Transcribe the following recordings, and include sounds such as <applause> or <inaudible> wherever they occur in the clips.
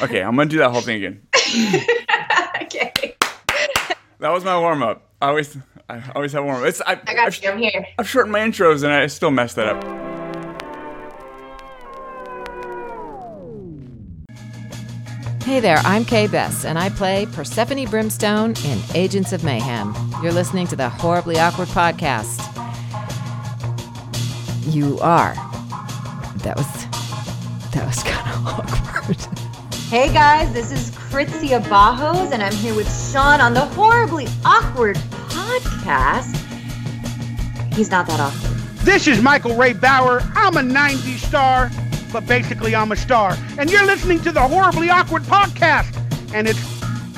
Okay, I'm gonna do that whole thing again. <laughs> okay. That was my warm up. I always, I always have warm up. It's I, I got I've, you. I'm here. I've shortened my intros and I still messed that up. Hey there, I'm Kay Bess, and I play Persephone Brimstone in Agents of Mayhem. You're listening to the Horribly Awkward Podcast. You are. That was. That was kind of <laughs> awkward. Hey guys, this is Krizia Bajos, and I'm here with Sean on the Horribly Awkward podcast. He's not that awkward. This is Michael Ray Bower. I'm a 90s star, but basically I'm a star. And you're listening to the Horribly Awkward podcast. And it's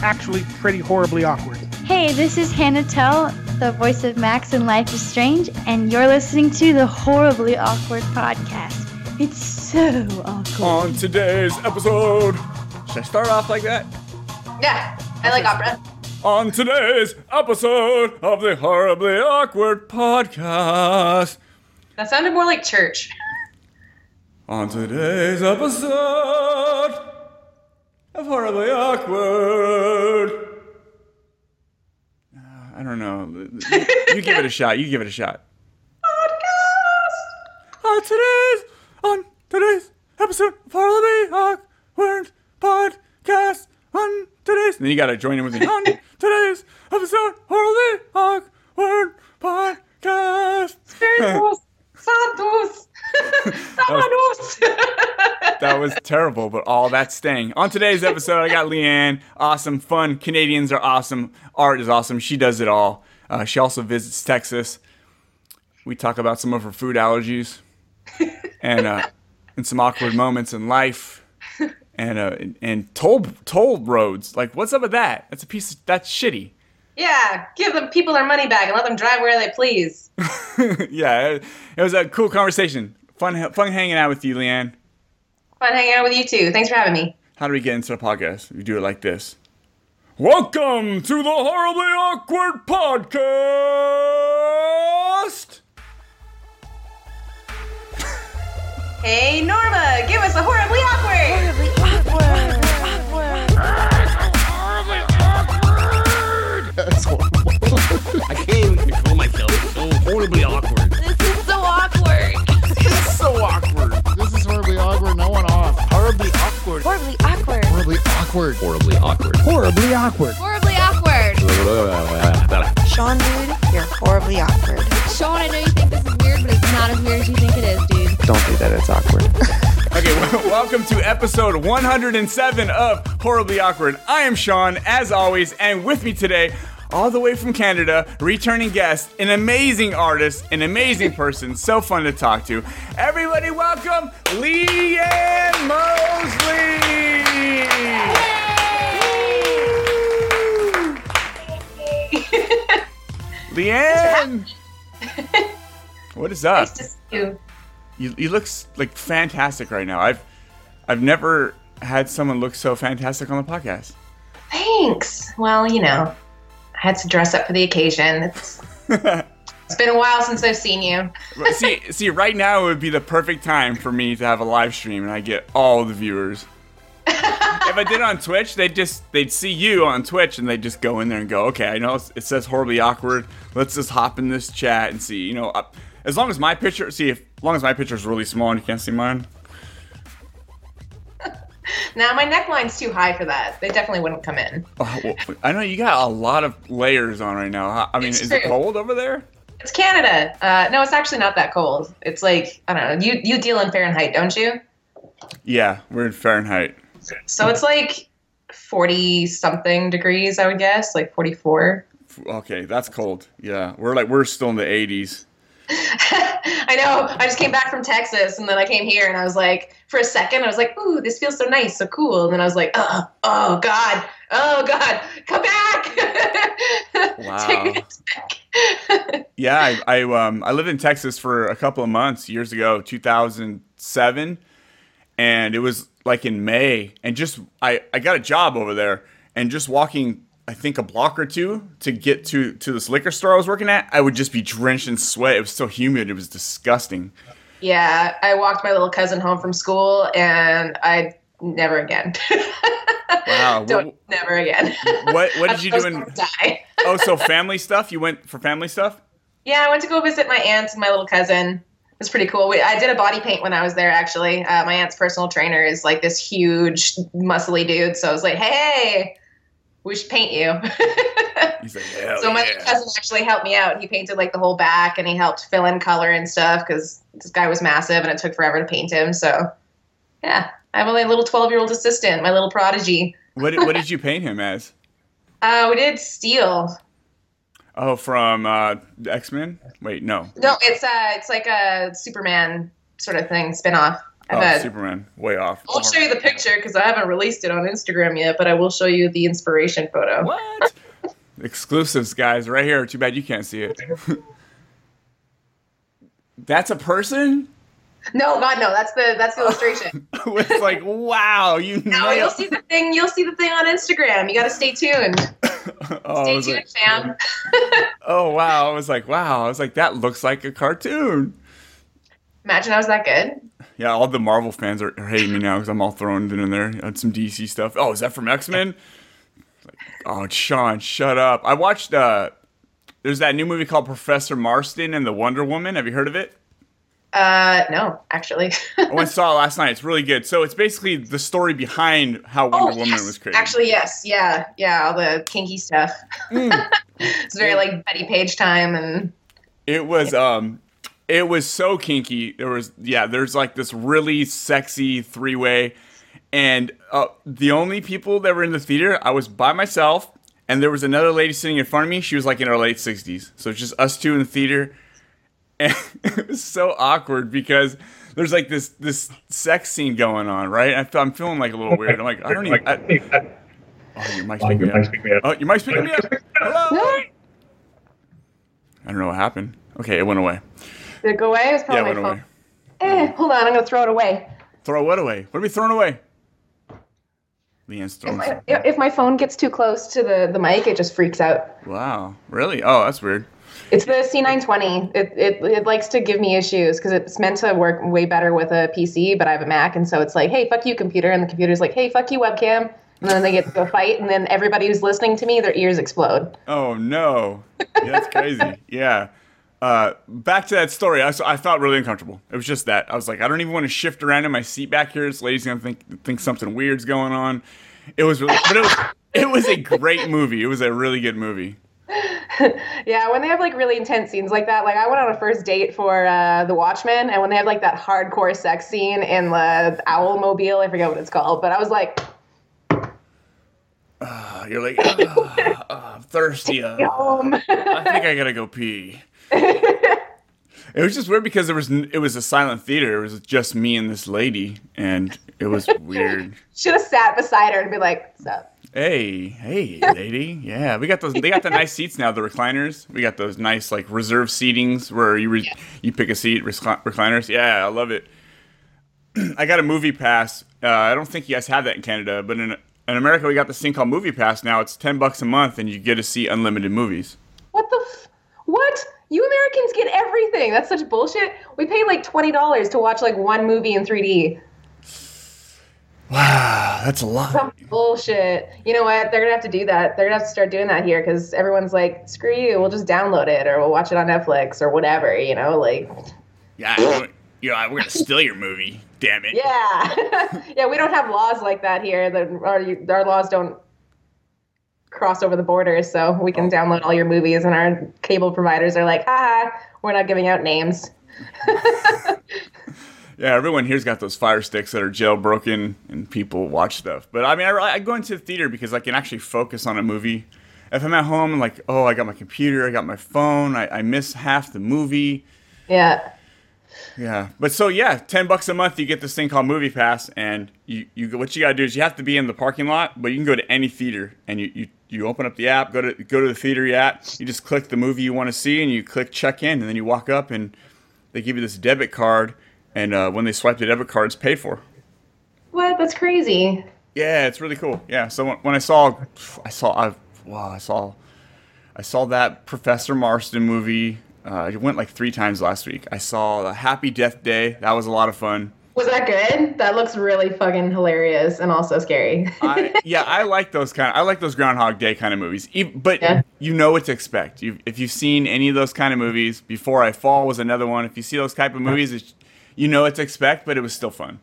actually pretty horribly awkward. Hey, this is Hannah Telle, the voice of Max in Life is Strange, and you're listening to the Horribly Awkward Podcast. It's so awkward. On today's episode, should I start off like that? Yeah, I like opera. On today's episode of the Horribly Awkward Podcast. That sounded more like church. On today's episode of Horribly Awkward. Uh, I don't know. You, you give it a shot. You give it a shot. Podcast. On today's on today's episode of Horribly Awkward Podcast. On today's, and then you gotta join in with me. On today's episode, Horribly Awkward Podcast. Santos. Santos. <laughs> <laughs> that was terrible, but all that's staying. On today's episode, I got Leanne. Awesome, fun. Canadians are awesome. Art is awesome. She does it all. Uh, she also visits Texas. We talk about some of her food allergies <laughs> and uh, and some awkward moments in life. And uh, and, and toll toll roads. Like, what's up with that? That's a piece. Of, that's shitty. yeah, give them people their money back and let them drive where they please. <laughs> yeah, it, it was a cool conversation. Fun fun hanging out with you, Leanne. Fun hanging out with you too. Thanks for having me. How do we get into the podcast? We do it like this. Welcome to the Horribly Awkward Podcast! Hey Norma, give us a horribly awkward. That's horrible. I can't even control myself. It's so horribly awkward. This is so awkward. It's so awkward. This is horribly awkward. No one off. Horribly awkward. Horribly awkward. Horribly awkward. Horribly awkward. Horribly awkward. Horribly awkward. Sean, dude, you're horribly awkward. Sean, I know you think this is weird, but it's not as weird as you think it is, dude. Don't do that. It's awkward. <laughs> Okay, <laughs> well, welcome to episode 107 of Horribly Awkward. I am Sean, as always, and with me today, all the way from Canada, returning guest, an amazing artist, an amazing person, so fun to talk to. Everybody, welcome Leanne Mosley! Leanne! <laughs> What is up? Nice to see you. You, you look like fantastic right now. I've I've never had someone look so fantastic on the podcast. Thanks. Well, you know, I had to dress up for the occasion. It's, <laughs> it's been a while since I've seen you. See, <laughs> see, right now would be the perfect time for me to have a live stream and I get all the viewers. if I did it on Twitch, they'd just they'd see you on Twitch and they'd just go in there and go, okay, I know it says horribly awkward. Let's just hop in this chat and see. You know, uh, as long as my picture, see, if as long as my picture is really small and you can't see mine. <laughs> Now my neckline's too high for that. They definitely wouldn't come in. Oh, well, I know you got a lot of layers on right now. I mean, It's is it cold over there? It's Canada. Uh, no, it's actually not that cold. It's like I don't know. You you deal in Fahrenheit, don't you? Yeah, we're in Fahrenheit. So it's like forty something degrees, I would guess, like forty four. Okay, that's cold. Yeah, we're like we're still in the 80s. <laughs> I know. I just came back from Texas, and then I came here, and I was like, for a second, I was like, "Ooh, this feels so nice, so cool." And then I was like, "Oh, oh God, oh God, come back!" <laughs> Wow. Take me back. <laughs> Yeah, I, I um I lived in Texas for a couple of months years ago, 2007, and it was like in May, and just I I got a job over there, and just walking I think a block or two to get to to this liquor store I was working at, I would just be drenched in sweat. It was so humid, it was disgusting. yeah, I walked my little cousin home from school, and I never again. <laughs> Wow. Don't What, never again. what, what <laughs> did you do in? die. <laughs> Oh, so family stuff. You went for family stuff. Yeah, I went to go visit my aunt and my little cousin. It was pretty cool. We, I did a body paint when I was there. Actually, uh, my aunt's personal trainer is like this huge, muscly dude. So I was like, "Hey, we should paint you." He's like, hell <laughs> so my yeah. cousin actually helped me out. He painted like the whole back, and he helped fill in color and stuff because this guy was massive, and it took forever to paint him. So, yeah, I have only a little twelve-year-old assistant, my little prodigy. What, did- what did you paint him as? <laughs> Uh, we did steel. Oh, from uh, X Men. Wait, no. No, it's uh, it's like a Superman sort of thing, spin-off. I've Oh, had- Superman. Way off. I'll show you the picture because I haven't released it on Instagram yet, but I will show you the inspiration photo. What? <laughs> Exclusives, guys, right here. Too bad you can't see it. <laughs> That's a person. No, God, no, that's the that's the illustration. <laughs> it's like, wow, you no, know. you'll see the thing. You'll see the thing on Instagram. You got to stay tuned. Oh, Stay tuned, like, fam. oh wow. I was like, wow. I was like, that looks like a cartoon. Imagine I was that good. Yeah, all the Marvel fans are, are hating me now because I'm all thrown in there. I had some DC stuff. Oh, is that from X Men? Like, oh, Sean, shut up. I watched. uh There's that new movie called Professor Marston and the Wonder Woman. Have you heard of it? Uh, no, actually. I went saw it last night. It's really good. So it's basically the story behind how Wonder Woman Oh, yes. was created. Actually, yes, yeah, yeah, all the kinky stuff. Mm. <laughs> it's very like Bettie Page time, and It was um it was so kinky. There was yeah, there's like this really sexy three-way and uh, the only people that were in the theater, I was by myself and there was another lady sitting in front of me. She was like in her late 60s. So it's just us two in the theater. <laughs> And it was so awkward because there's like this this sex scene going on, right? I feel, I'm feeling like a little weird. I'm like, I don't even. I, <laughs> oh, your mic's picking me up. Oh, your mic's picking me up. <laughs> Hello. I don't know what happened. Okay, it went away. Did it go away? It was Yeah, probably it went my away. phone. Eh, hold on, I'm gonna throw it away. Throw what away? What are we throwing away? Leanne's If my, if my phone gets too close to the, the mic, it just freaks out. Wow, really? Oh, that's weird. It's the C920. It, it, it likes to give me issues because it's meant to work way better with a PC, but I have a Mac, and so it's like, hey, fuck you, computer, and the computer's like, hey, fuck you, webcam, and then they get to go fight, and then everybody who's listening to me, their ears explode. Oh no, yeah, that's crazy. <laughs> yeah. Uh, back to that story. I felt really uncomfortable. It was just that I was like, I don't even want to shift around in my seat back here. This lady's gonna think think something weird's going on. It was really, but it was it was a great movie. It was a really good movie. <laughs> Yeah, when they have like really intense scenes like that, like I went on a first date for uh, The Watchmen, and when they have like that hardcore sex scene in the Owl Mobile, I forget what it's called, but I was like, Uh, <sighs> you're like, "Ah, ah, I'm thirsty. uh. <laughs> I think I gotta go pee. <laughs> It was just weird because there was it was a silent theater. It was just me and this lady, and it was weird. <laughs> Should have sat beside her and be like, "What's up?" Hey, hey, lady. Yeah, we got those. They got the nice seats now, the recliners. We got those nice like reserve seatings where you re- you pick a seat, recli- recliners. Yeah, I love it. <clears throat> I got a movie pass. Uh, I don't think you guys have that in Canada, but in in America we got this thing called Movie Pass. Now it's ten bucks a month, and you get to see unlimited movies. What the? F- what? You Americans get everything. That's such bullshit. We paid like twenty dollars to watch like one movie in 3D. Wow, that's a lot. Some bullshit. You know what? They're gonna have to do that. They're gonna have to start doing that here because everyone's like, "Screw you. We'll just download it or we'll watch it on Netflix or whatever." You know, like, Yeah, we're, yeah, we're gonna steal your movie. Damn it. yeah, <laughs> yeah. We don't have laws like that here. The, our our laws don't cross over the borders, so we can oh. download all your movies. And our cable providers are like, "Ha, we're not giving out names." <laughs> Yeah, everyone here's got those fire sticks that are jailbroken, and people watch stuff. But I mean, I, I go into the theater because I can actually focus on a movie. If I'm at home, I'm like, oh, I got my computer, I got my phone, I, I miss half the movie. Yeah. Yeah, but so yeah, ten bucks a month, you get this thing called Movie Pass, and you, you what you gotta do is you have to be in the parking lot, but you can go to any theater, and you, you, you open up the app, go to go to the theater you're at, you just click the movie you want to see, and you click check in, and then you walk up, and they give you this debit card, and uh, when they swipe the debit card, it's paid for. What? That's crazy. Yeah, it's really cool. Yeah, so when, when I saw, I saw, I wow, I saw, I saw that Professor Marston movie. Uh, I went like three times last week. I saw the Happy Death Day. That was a lot of fun. Was that good? That looks really fucking hilarious and also scary. I, <laughs> yeah, I like those kind. I like those Groundhog Day kind of movies. But you know what to expect. You, if you've seen any of those kind of movies, Before I Fall was another one. If you see those type of movies, it's, you know what to expect. But it was still fun.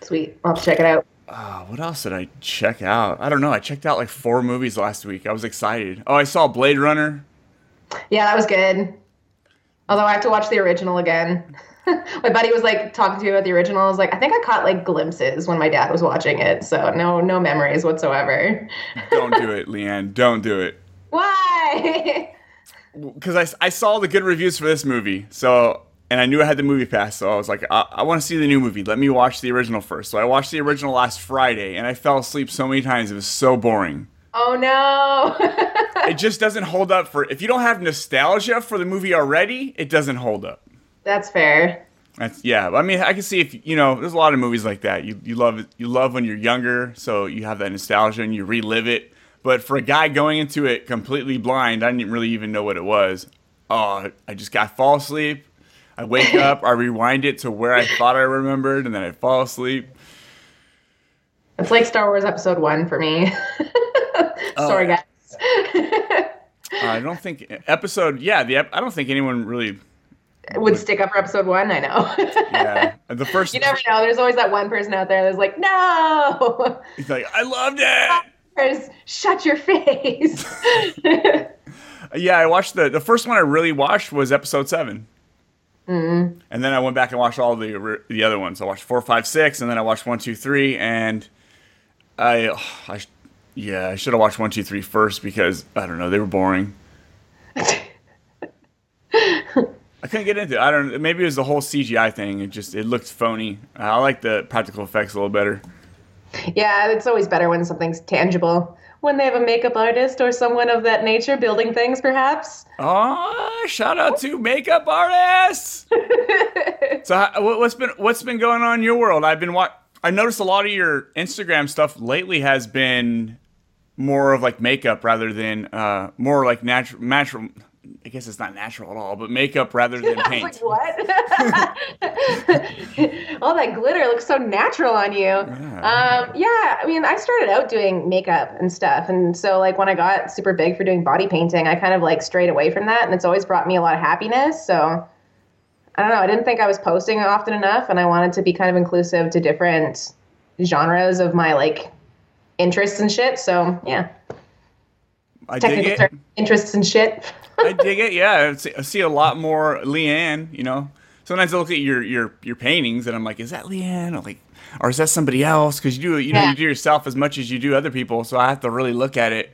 Sweet. I'll check it out. Uh, what else did I check out? I don't know. I checked out like four movies last week. I was excited. Oh, I saw Blade Runner. Yeah, that was good. Although I have to watch the original again. <laughs> my buddy was like talking to me about the original. I was like, I think I caught like glimpses when my dad was watching it. So no, no memories whatsoever. Don't do it, <laughs> Leanne. Don't do it. Why? Because I, I saw the good reviews for this movie. So and I knew I had the movie pass, so I was like, I, I want to see the new movie. Let me watch the original first. So I watched the original last Friday, and I fell asleep so many times. It was so boring. oh no. <laughs> It just doesn't hold up for if you don't have nostalgia for the movie already. It doesn't hold up. That's fair. That's yeah. I mean, I can see if you know. There's a lot of movies like that. You you love it. You love when you're younger, so you have that nostalgia and you relive it. But for a guy going into it completely blind, I didn't really even know what it was. Oh, I just got fall asleep. I wake <laughs> up, I rewind it to where I thought I remembered, and then I fall asleep. It's like Star Wars Episode One for me. <laughs> Oh, Sorry, guys. <laughs> I don't think episode. Yeah, the I don't think anyone really. Would stick up for Episode One. I know. Yeah, <laughs> the first. you never know. There's always that one person out there that's like, no. He's like, I loved it. Shut your face. <laughs> Yeah, I watched the the first one I really watched was episode seven. Mm. And then I went back and watched all the the other ones. I watched four, five, six, and then I watched one, two, three, and I, ugh, <sighs> I yeah, I should have watched one, two, three first because I don't know, they were boring. <laughs> I couldn't get into it. I don't. Maybe it was the whole CGI thing. It just it looked phony. I like the practical effects a little better. Yeah, it's always better when something's tangible. When they have a makeup artist or someone of that nature building things, perhaps. Oh, shout out to makeup artists. <laughs> so, what- what's been what's been going on in your world? I've been wa- I noticed a lot of your Instagram stuff lately has been more of like makeup rather than uh, more like natural natural. I guess it's not natural at all, but makeup rather than <laughs> paint. like, what? <laughs> All that glitter looks so natural on you. Um, yeah, I mean, I started out doing makeup and stuff. And so, like, when I got super big for doing body painting, I kind of like strayed away from that. And it's always brought me a lot of happiness. So, I don't know. I didn't think I was posting often enough. And I wanted to be kind of inclusive to different genres of my like interests and shit. So, yeah. I dig it. interests and shit. I dig it. Yeah, I see, I see a lot more Leanne. You know, sometimes I look at your your your paintings and I'm like, is that Leanne? Or like, or is that somebody else? Because you do you know Yeah. you do yourself as much as you do other people. So I have to really look at it.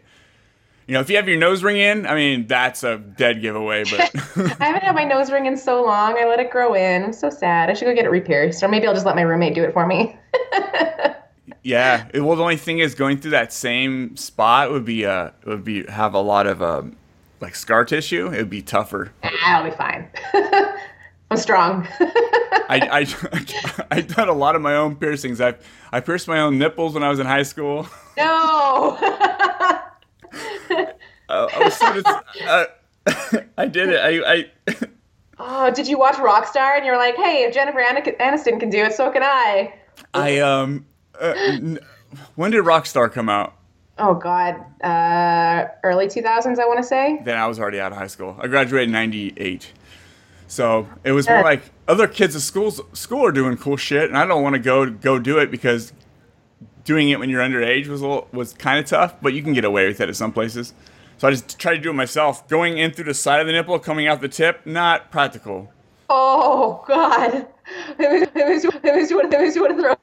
You know, if you have your nose ring in, I mean, that's a dead giveaway. But <laughs> I haven't had my nose ring in so long. I let it grow in. I'm so sad. I should go get it re-pierced, or maybe I'll just let my roommate do it for me. <laughs> yeah, it, well, the only thing is going through that same spot would be uh would be have a lot of um like scar tissue. It would be tougher. I'll be fine. <laughs> I'm strong. I, I <laughs> <laughs> I've done a lot of my own piercings. I I pierced my own nipples when I was in high school. no. Uh, I was so dis- uh, I did it. I, I oh, did you watch Rockstar and you're like, hey, if Jennifer An- Aniston can do it, so can I. I um. Uh, n- when did Rockstar come out? Oh God, uh, early 2000s, I want to say. Then I was already out of high school. I graduated in '98, so it was more like other kids at schools school are doing cool shit, and I don't want to go go do it because doing it when you're underage was a little, was kind of tough, but you can get away with it at some places. So I just tried to do it myself. Going in through the side of the nipple, coming out the tip, not practical. Oh God, <laughs> it was it was it was one it was one of the.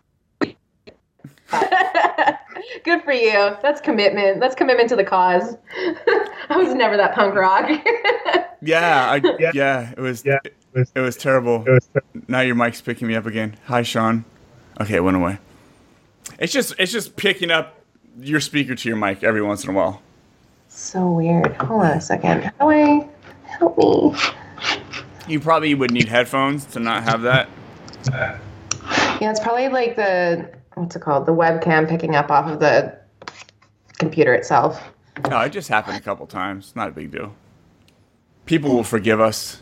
<laughs> Good for you. That's commitment. That's commitment to the cause. <laughs> I was never that punk rock. <laughs> Yeah, I, yeah. it was it, was terrible. now your mic's picking me up again. Hi, Sean. Okay, it went away. It's just it's just picking up your speaker to your mic every once in a while. so weird. Hold on a second. How do I help me? You probably would need headphones to not have that. Yeah, it's probably like the what's it called? The webcam picking up off of the computer itself. No, it just happened a couple times. It's not a big deal. People will forgive us.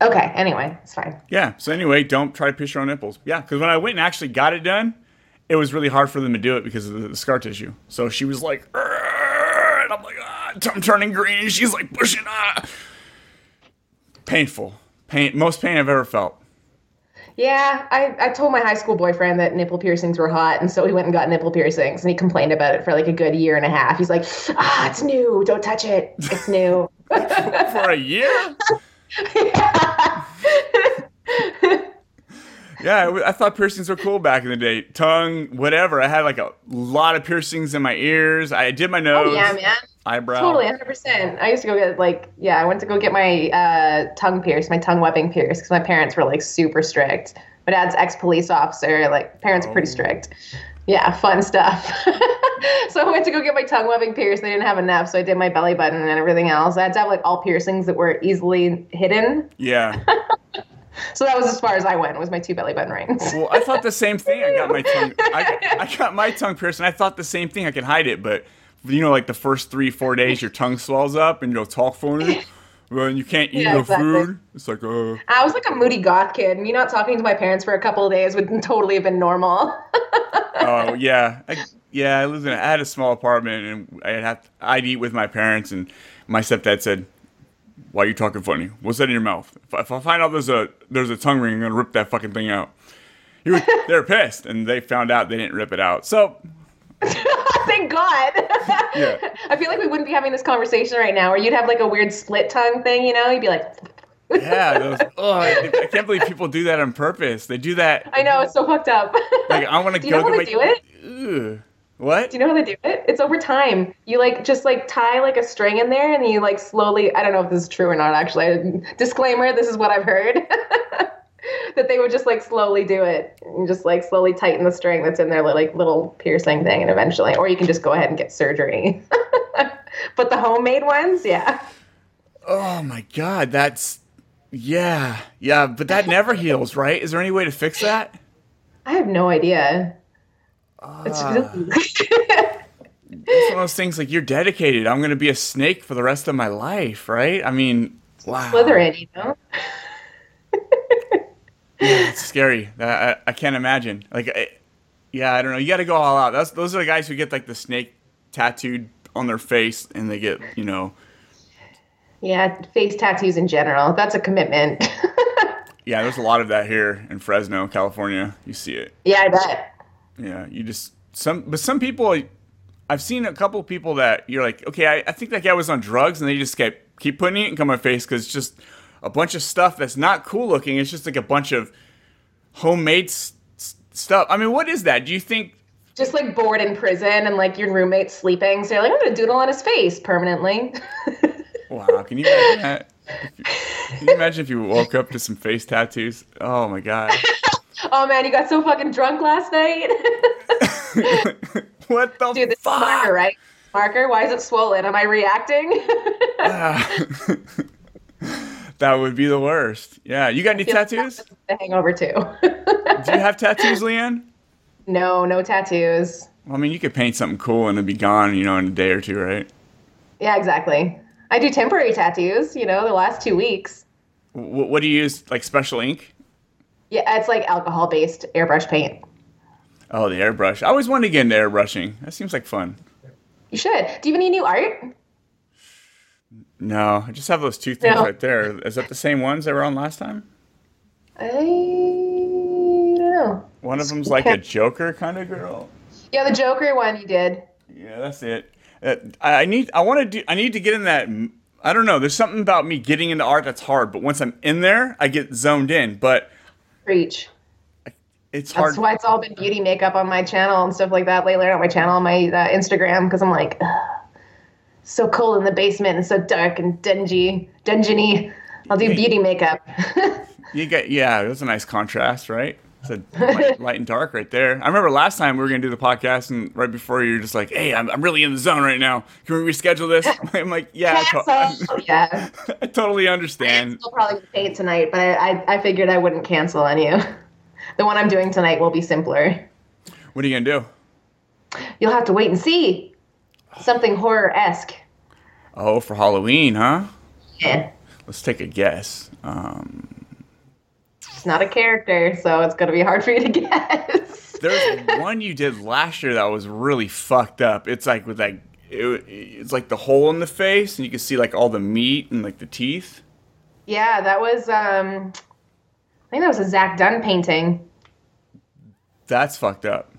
Okay. Anyway, it's fine. Yeah. So anyway, don't try to pierce your own nipples. Yeah, because when I went and actually got it done, it was really hard for them to do it because of the, the scar tissue. So she was like, and I'm like, ah, I'm turning green. And she's like pushing. Ah. Painful. Pain. Most pain I've ever felt. Yeah, I, I told my high school boyfriend that nipple piercings were hot, and so he went and got nipple piercings, and he complained about it for like a good year and a half. He's like, ah, it's new. Don't touch it. It's new. <laughs> for a year. <laughs> Yeah, I, I thought piercings were cool back in the day. Tongue, whatever. I had like a lot of piercings in my ears. I did my nose. Oh, yeah, man. Eyebrow. Totally, 100%. I used to go get, like, yeah, I went to go get my uh, tongue pierced, my tongue webbing pierced, because my parents were, like, super strict. My dad's ex police officer. Like, parents are pretty Oh. strict. Yeah, fun stuff. <laughs> so I went to go get my tongue webbing pierced. They didn't have enough, so I did my belly button and everything else. I had to have, like, all piercings that were easily hidden. Yeah. <laughs> So that was as far as I went, was my two belly button rings. Well, I thought the same thing. I got my <laughs> tongue. I, I got my tongue pierced, and I thought the same thing. I could hide it, but you know, like the first three, four days, your tongue swells up and you'll talk funny. Well, and you can't eat Yeah, no exactly. food. It's like, uh, I was like a moody goth kid. Me not talking to my parents for a couple of days would totally have been normal. <laughs> oh yeah, I, yeah. I lived in. A, I had a small apartment, and I'd have. To, I'd eat with my parents, and my stepdad said, "Why are you talking funny? What's that in your mouth? If, I- if I find out there's a there's a tongue ring, I'm gonna rip that fucking thing out." He was, they're pissed, and they found out they didn't rip it out. So <laughs> Thank God. Yeah. <laughs> I feel like we wouldn't be having this conversation right now, or you'd have like a weird split tongue thing, you know? You'd be like, <laughs> yeah, those, oh, I, I can't believe people do that on purpose. They do that. I know, it's so fucked up. Like I want to you go know how get they my. do it? What? Do you know how they do it? It's over time. You like just like tie like a string in there and you like slowly, I don't know if this is true or not actually. Disclaimer, this is what I've heard. <laughs> that they would just like slowly do it and just like slowly tighten the string that's in their like little piercing thing and eventually or you can just go ahead and get surgery. <laughs> but the homemade ones, yeah. Oh my god, that's yeah, yeah, but that never heals, right? Is there any way to fix that? I have no idea. It's Ah. <laughs> It's one of those things like you're dedicated. I'm gonna be a snake for the rest of my life, right? I mean, wow, Slytherin, you know? It's scary. I, I, can't imagine. Like, I, yeah, I don't know. You got to go all out. That's those are the guys who get like the snake tattooed on their face, and they get you know, Yeah, face tattoos in general. That's a commitment. <laughs> yeah. There's a lot of that here in Fresno, California. You see it. yeah, I bet. Yeah, you just some, but some people, I've seen a couple people that you're like, okay, I, I think that guy was on drugs, and they just kept keep putting it in come my face because it's just a bunch of stuff that's not cool looking. It's just like a bunch of homemade stuff. I mean, what is that? Do you think? Just like bored in prison and like your roommate's sleeping, so you're like, I'm gonna doodle on his face permanently. <laughs> Wow, can you imagine that? Can you imagine if you woke up to some face tattoos? Oh my god! <laughs> oh man, you got so fucking drunk last night. <laughs> what the Dude, this is marker, right? Marker, why is it swollen? Am I reacting? Ah. That would be the worst. Yeah, you got any tattoos? the hangover too. <laughs> Do you have tattoos, Leanne? no, no tattoos. Well, I mean, you could paint something cool and it'd be gone, you know, in a day or two, right? Yeah, exactly. I do temporary tattoos, you know, the last two weeks. W- what do you use? Like special ink? Yeah, it's like alcohol based airbrush paint. Oh, the airbrush. I always wanted to get into airbrushing. That seems like fun. You should. Do you have any new art? No, I just have those two things No. right there. Is that the same ones that were on last time? I don't know. One of them's <laughs> like a Joker kind of girl. Yeah, the Joker one you did. Yeah, that's it. Uh, I need. I want to do. I need to get in that. I don't know. There's something about me getting into art that's hard, but once I'm in there, I get zoned in. But Preach. it's hard. That's why it's all been beauty makeup on my channel and stuff like that lately. On my channel, on my uh, Instagram, because I'm like, "Ugh, so cold in the basement and so dark and dingy, dungeony. I'll do beauty makeup. <laughs> You get yeah, it was a nice contrast, right? It's a <laughs> light, light and dark right there. I remember last time we were gonna do the podcast, and right before you were just like, "Hey, I'm, I'm really in the zone right now. Can we reschedule this?" <laughs> I'm like, "Yeah, I, Cancel. to- yeah. I totally understand." I'll probably paint tonight, but I, I, I figured I wouldn't cancel on you. The one I'm doing tonight will be simpler. What are you gonna do? You'll have to wait and see. Something horror esque. Oh, for Halloween, huh? Yeah. Let's take a guess. Um, It's not a character, so it's gonna be hard for you to <laughs> guess. There's one you did last year that was really fucked up. It's like with like it, it's like the hole in the face, and you can see like all the meat and like the teeth. Yeah, that was um I think that was a Zack Dunn painting. That's fucked up.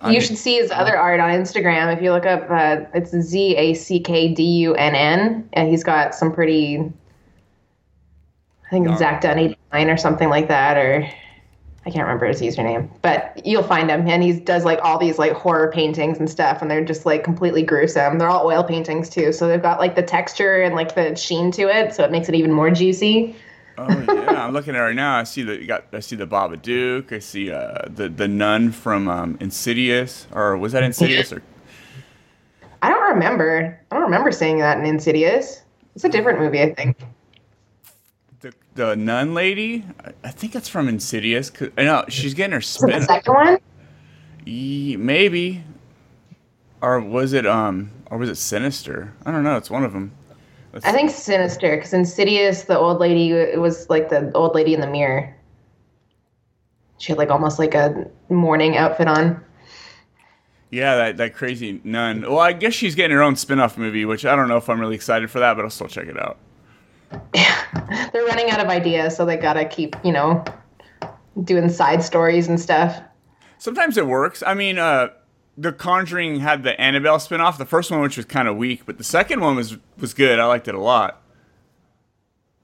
I you mean- should see his other art on Instagram. If you look up, uh, it's Z A C K D U N N, and he's got some pretty. I think it's Zack Dunn eighty nine or something like that, or I can't remember his username, but you'll find him, and he does like all these like horror paintings and stuff, and they're just like completely gruesome. They're all oil paintings too, so they've got like the texture and like the sheen to it, so it makes it even more juicy. Oh yeah, I'm looking at it right now. I see the you got I see the Babadook. I see uh, the the nun from um, Insidious, or was that Insidious? Or <laughs> I don't remember. I don't remember seeing that in Insidious. It's a different movie, I think. the the nun lady? I, I think it's from Insidious. 'cause- I know she's getting her Is it the second one? Ye- maybe, or was it um, or was it Sinister? I don't know. It's one of them. I think Sinister, because Insidious, the old lady, it was like the old lady in the mirror. She had like almost like a mourning outfit on. Yeah, that, that crazy nun. Well, I guess she's getting her own spin-off movie, which I don't know if I'm really excited for that, but I'll still check it out. Yeah. <laughs> They're running out of ideas, so they gotta keep, you know, doing side stories and stuff. Sometimes it works. I mean, uh, The Conjuring had the Annabelle spin-off, the first one which was kind of weak, but the second one was was good. I liked it a lot.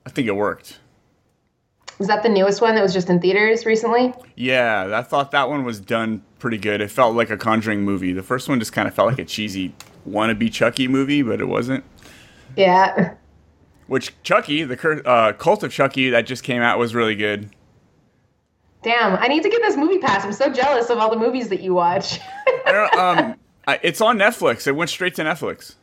I think it worked. Was that the newest one that was just in theaters recently? Yeah, I thought that one was done pretty good. It felt like a Conjuring movie. The first one just kind of felt like a cheesy wannabe Chucky movie, but it wasn't. Yeah. Which Chucky, the cur- uh, Cult of Chucky that just came out was really good. Damn, I need to get this movie pass. I'm so jealous of all the movies that you watch. I don't, <laughs> um, I, it's on Netflix. It went straight to Netflix.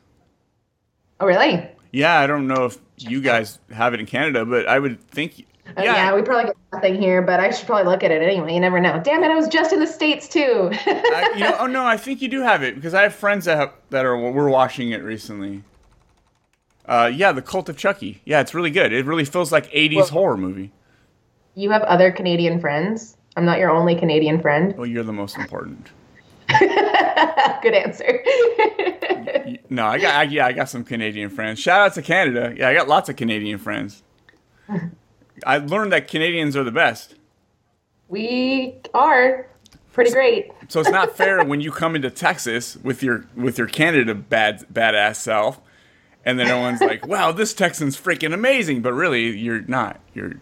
oh, really? Yeah, I don't know if you guys have it in Canada, but I would think. Oh, yeah. we probably get nothing here, but I should probably look at it anyway. You never know. Damn it, I was just in the States too. <laughs> I, you know, oh no, I think you do have it because I have friends that have, that are were watching it recently. Uh, yeah, the Cult of Chucky. Yeah, it's really good. It really feels like '80s Well- horror movie. You have other Canadian friends? I'm not your only Canadian friend. Well, you're the most important. <laughs> Good answer. No, I got I, yeah, I got some Canadian friends. Shout out to Canada. Yeah, I got lots of Canadian friends. <laughs> I learned that Canadians are the best. we are pretty great. So it's not fair <laughs> when you come into Texas with your with your Canada bad badass self, and then everyone's like, "Wow, this Texan's freaking amazing," but really you're not. You're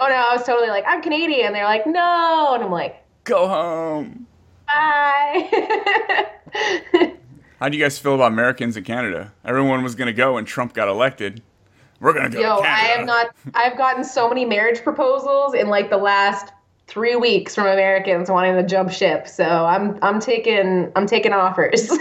Oh no, I was totally like, I'm Canadian. They're like, no, and I'm like, go home. bye. <laughs> How do you guys feel about Americans in Canada? Everyone was gonna go, and Trump got elected. We're gonna go Yo, to I have not. I've gotten so many marriage proposals in like the last three weeks from Americans wanting to jump ship. So I'm I'm taking I'm taking offers. <laughs>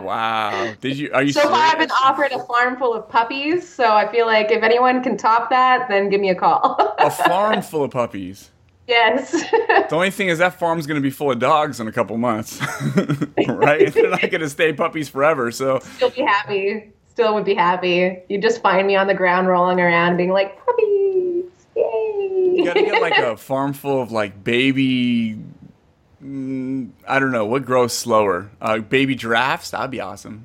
Wow. Did you? Are you so far, I've been offered a farm full of puppies. So I feel like if anyone can top that, then give me a call. a <laughs> farm full of puppies? yes. The only thing is that farm's gonna be full of dogs in a couple months, <laughs> right? They're not gonna stay puppies forever. So Still be happy. Still would be happy. You'd just find me on the ground rolling around, being like puppies. Yay! You gotta get like a <laughs> farm full of like baby. Mm, I don't know what grows slower. Uh, baby giraffes. That'd be awesome.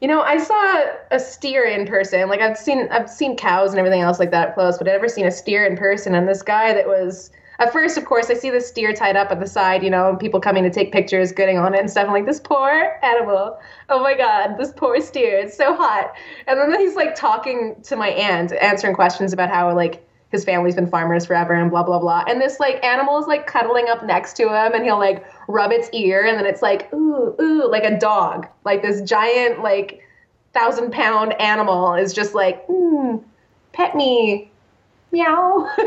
You know, I saw a steer in person. Like I've seen I've seen cows and everything else like that up close, but I've never seen a steer in person. And this guy that was at first, of course, I see the steer tied up at the side, you know, and people coming to take pictures, getting on it and stuff. I'm like, this poor animal. Oh my god, this poor steer. It's so hot. And then he's like talking to my aunt, answering questions about how like his family's been farmers forever and blah blah blah. And this like animal is like cuddling up next to him and he'll like rub its ear and then it's like ooh ooh like a dog. Like this giant like thousand pound animal is just like mm, pet me. Meow. <laughs>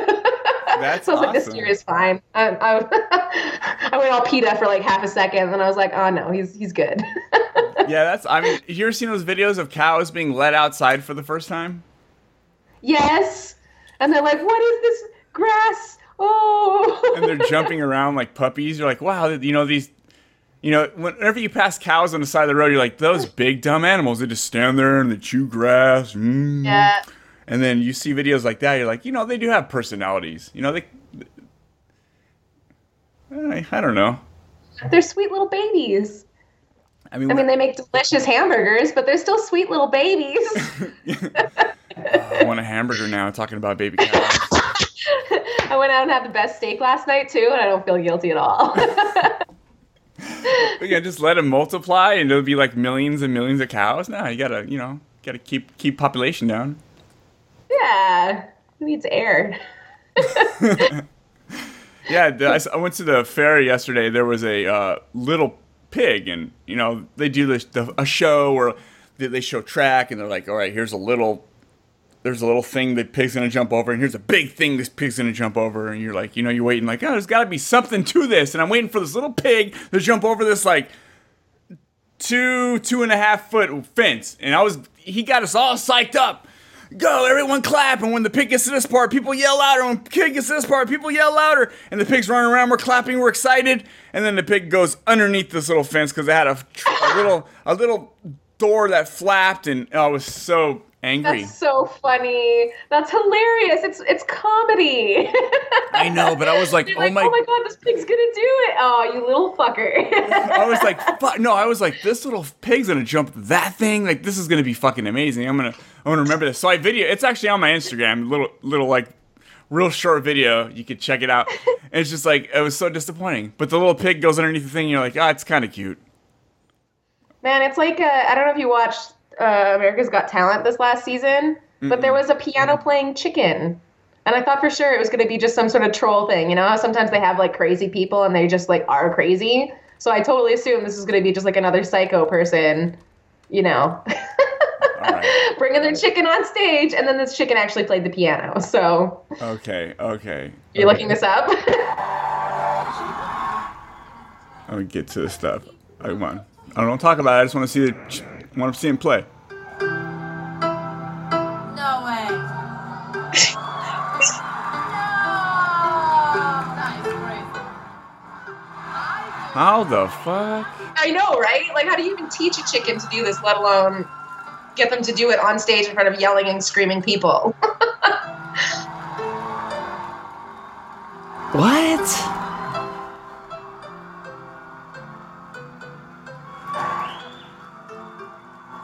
That's so I was like, this awesome. steer is fine. I, I, <laughs> I went all PETA for like half a second, and then I was like, oh no, he's he's good. <laughs> Yeah, that's. I mean, you ever seen those videos of cows being let outside for the first time? yes. And they're like, what is this grass? Oh. and they're jumping around like puppies. You're like, wow, you know these. You know, whenever you pass cows on the side of the road, you're like, those big dumb animals. They just stand there and they chew grass. Mm. Yeah. And then you see videos like that, you're like, you know, they do have personalities. You know, they. I, I don't know. They're sweet little babies. I mean, I mean, they make delicious hamburgers, but they're still sweet little babies. <laughs> <laughs> I want a hamburger now. Talking about baby cows. <laughs> I went out and had the best steak last night too, and I don't feel guilty at all. But <laughs> yeah, just let them multiply, and it'll be like millions and millions of cows. No, you gotta, you know, gotta keep keep population down. yeah, who needs air? <laughs> Yeah, the, I I, went to the fair yesterday. There was a uh, little pig, and you know they do this the, a show where they, they show track, and they're like, "All right, here's a little, there's a little thing that pig's gonna jump over, and here's a big thing this pig's gonna jump over." And you're like, you know, you're waiting like, "Oh, there's got to be something to this," and I'm waiting for this little pig to jump over this like two two and a half foot fence, and I was he got us all psyched up. Go, everyone clap, and when the pig gets to this part, people yell louder. When the pig gets to this part, people yell louder. And the pig's running around, we're clapping, we're excited. And then the pig goes underneath this little fence because it had a, a little a little door that flapped, and oh, I was so angry. That's so funny. That's hilarious. It's it's comedy. I know, but I was like, <laughs> oh like, my oh my god, this pig's gonna do it. Oh, you little fucker. I was like, <laughs> fuck, no, I was like, this little pig's gonna jump that thing. Like, this is gonna be fucking amazing. I'm gonna, I'm gonna remember this. So I video. It's actually on my Instagram. Little, little like, real short video. You could check it out. And <laughs> it's just like it was so disappointing. But the little pig goes underneath the thing. And you're like, ah, it's kind of cute. Man, it's like uh, I don't know if you watched uh, America's Got Talent this last season, but there was a piano playing chicken. And I thought for sure it was going to be just some sort of troll thing. You know sometimes they have like crazy people and they just like are crazy? So I totally assumed this is going to be just like another psycho person, you know, right. <laughs> bringing their chicken on stage. And then this chicken actually played the piano. So Okay. Okay. you're looking this up? <laughs> Let me get to the stuff. I want. I don't want to talk about it. I just want to see the. ch- Want to see him play. No way. <laughs> How the fuck? I know, right? Like, how do you even teach a chicken to do this, let alone get them to do it on stage in front of yelling and screaming people? <laughs> What?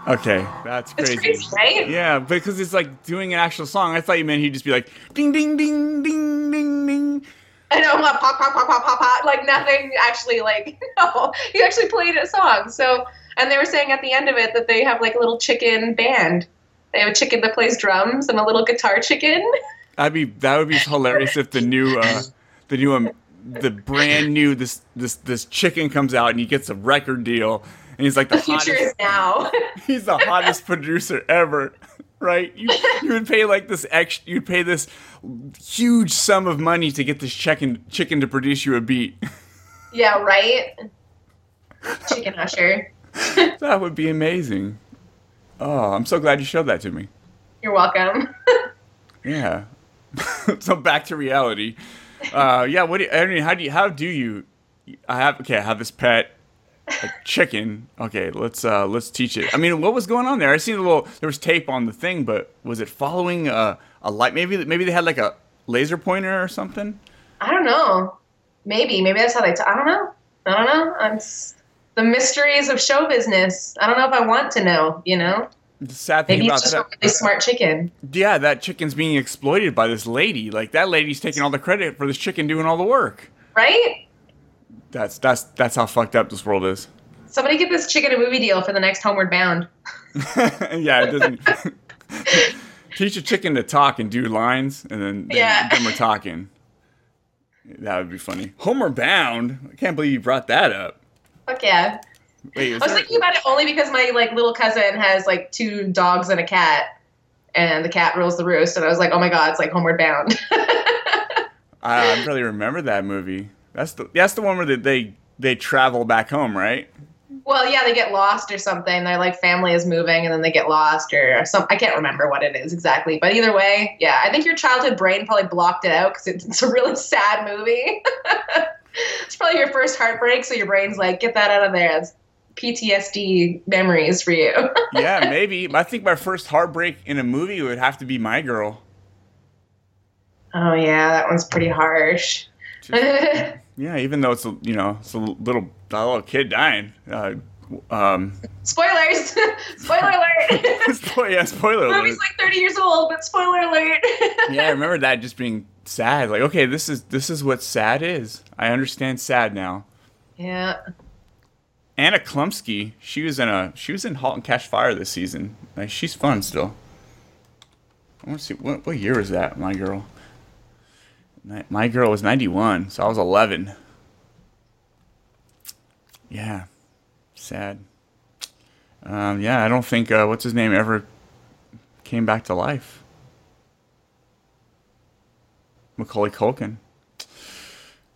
Okay, that's crazy. crazy, right? Yeah, because it's like doing an actual song. I thought you meant he'd just be like ding ding ding ding ding ding. I know, pop, pop, pop, pop, pop, pop, like nothing actually, like, <laughs> no, he actually played a song. So, and they were saying at the end of it that they have like a little chicken band. They have a chicken that plays drums and a little guitar chicken. <laughs> That'd be that would be hilarious if the new uh the new um, the brand new this this this chicken comes out and he gets a record deal and he's like the The future hottest is now. <laughs> he's the hottest producer ever <laughs> right you you would pay like this ex you'd pay this huge sum of money to get this chicken chicken to produce you a beat <laughs> yeah, right? Chicken Usher. that would be amazing oh i'm so glad you showed that to me You're welcome. yeah so back to reality uh yeah what do you, I mean, how do you how do you i have okay i have this pet a chicken okay let's uh let's teach it i mean what was going on there i seen a little there was tape on the thing but was it following a, a light maybe maybe they had like a laser pointer or something I don't know. Maybe, maybe that's how they. T- I don't know. I don't know. I'm s- the mysteries of show business. I don't know if I want to know. You know, the sad thing maybe about it's just that a really smart chicken. yeah that chicken's being exploited by this lady like that lady's taking all the credit for this chicken doing all the work Right? That's that's that's how fucked up this world is Somebody get this chicken a movie deal for the next Homeward Bound. <laughs> yeah, it doesn't. <laughs> Teach a chicken to talk and do lines, and then then, Yeah. then we're talking. That would be funny. Homeward Bound. I can't believe you brought that up. Fuck yeah. Wait, I was there, thinking about it only because my like little cousin has like two dogs and a cat, and the cat rules the roost, and I was like, oh my god, it's like Homeward Bound. <laughs> I, I really remember that movie. That's the that's the one where they they, they travel back home, right? well, yeah, they get lost or something. Their like family is moving, and then they get lost or some. I can't remember what it is exactly, but either way, yeah, I think your childhood brain probably blocked it out because it's, it's a really <laughs> sad movie. <laughs> it's probably your first heartbreak, so your brain's like, get that out of there. It's PTSD memories for you. <laughs> yeah, maybe. I think my first heartbreak in a movie would have to be My Girl. oh yeah, that one's pretty harsh. Yeah, even though it's a you know it's a little a little kid dying. Uh, um, Spoilers! <laughs> spoiler alert! <laughs> yeah, spoiler alert. movie's like 30 years old, but spoiler alert! <laughs> Yeah, I remember that just being sad. Like, okay, this is this is what sad is. I understand sad now. yeah. Anna Chlumsky, she was in a she was in *Halt and Catch Fire* this season. Like, she's fun still. I want to see what what year was that? My girl. My girl was ninety one, so I was eleven. Yeah, sad. Um, yeah, I don't think uh, what's his name ever came back to life. Macaulay Culkin.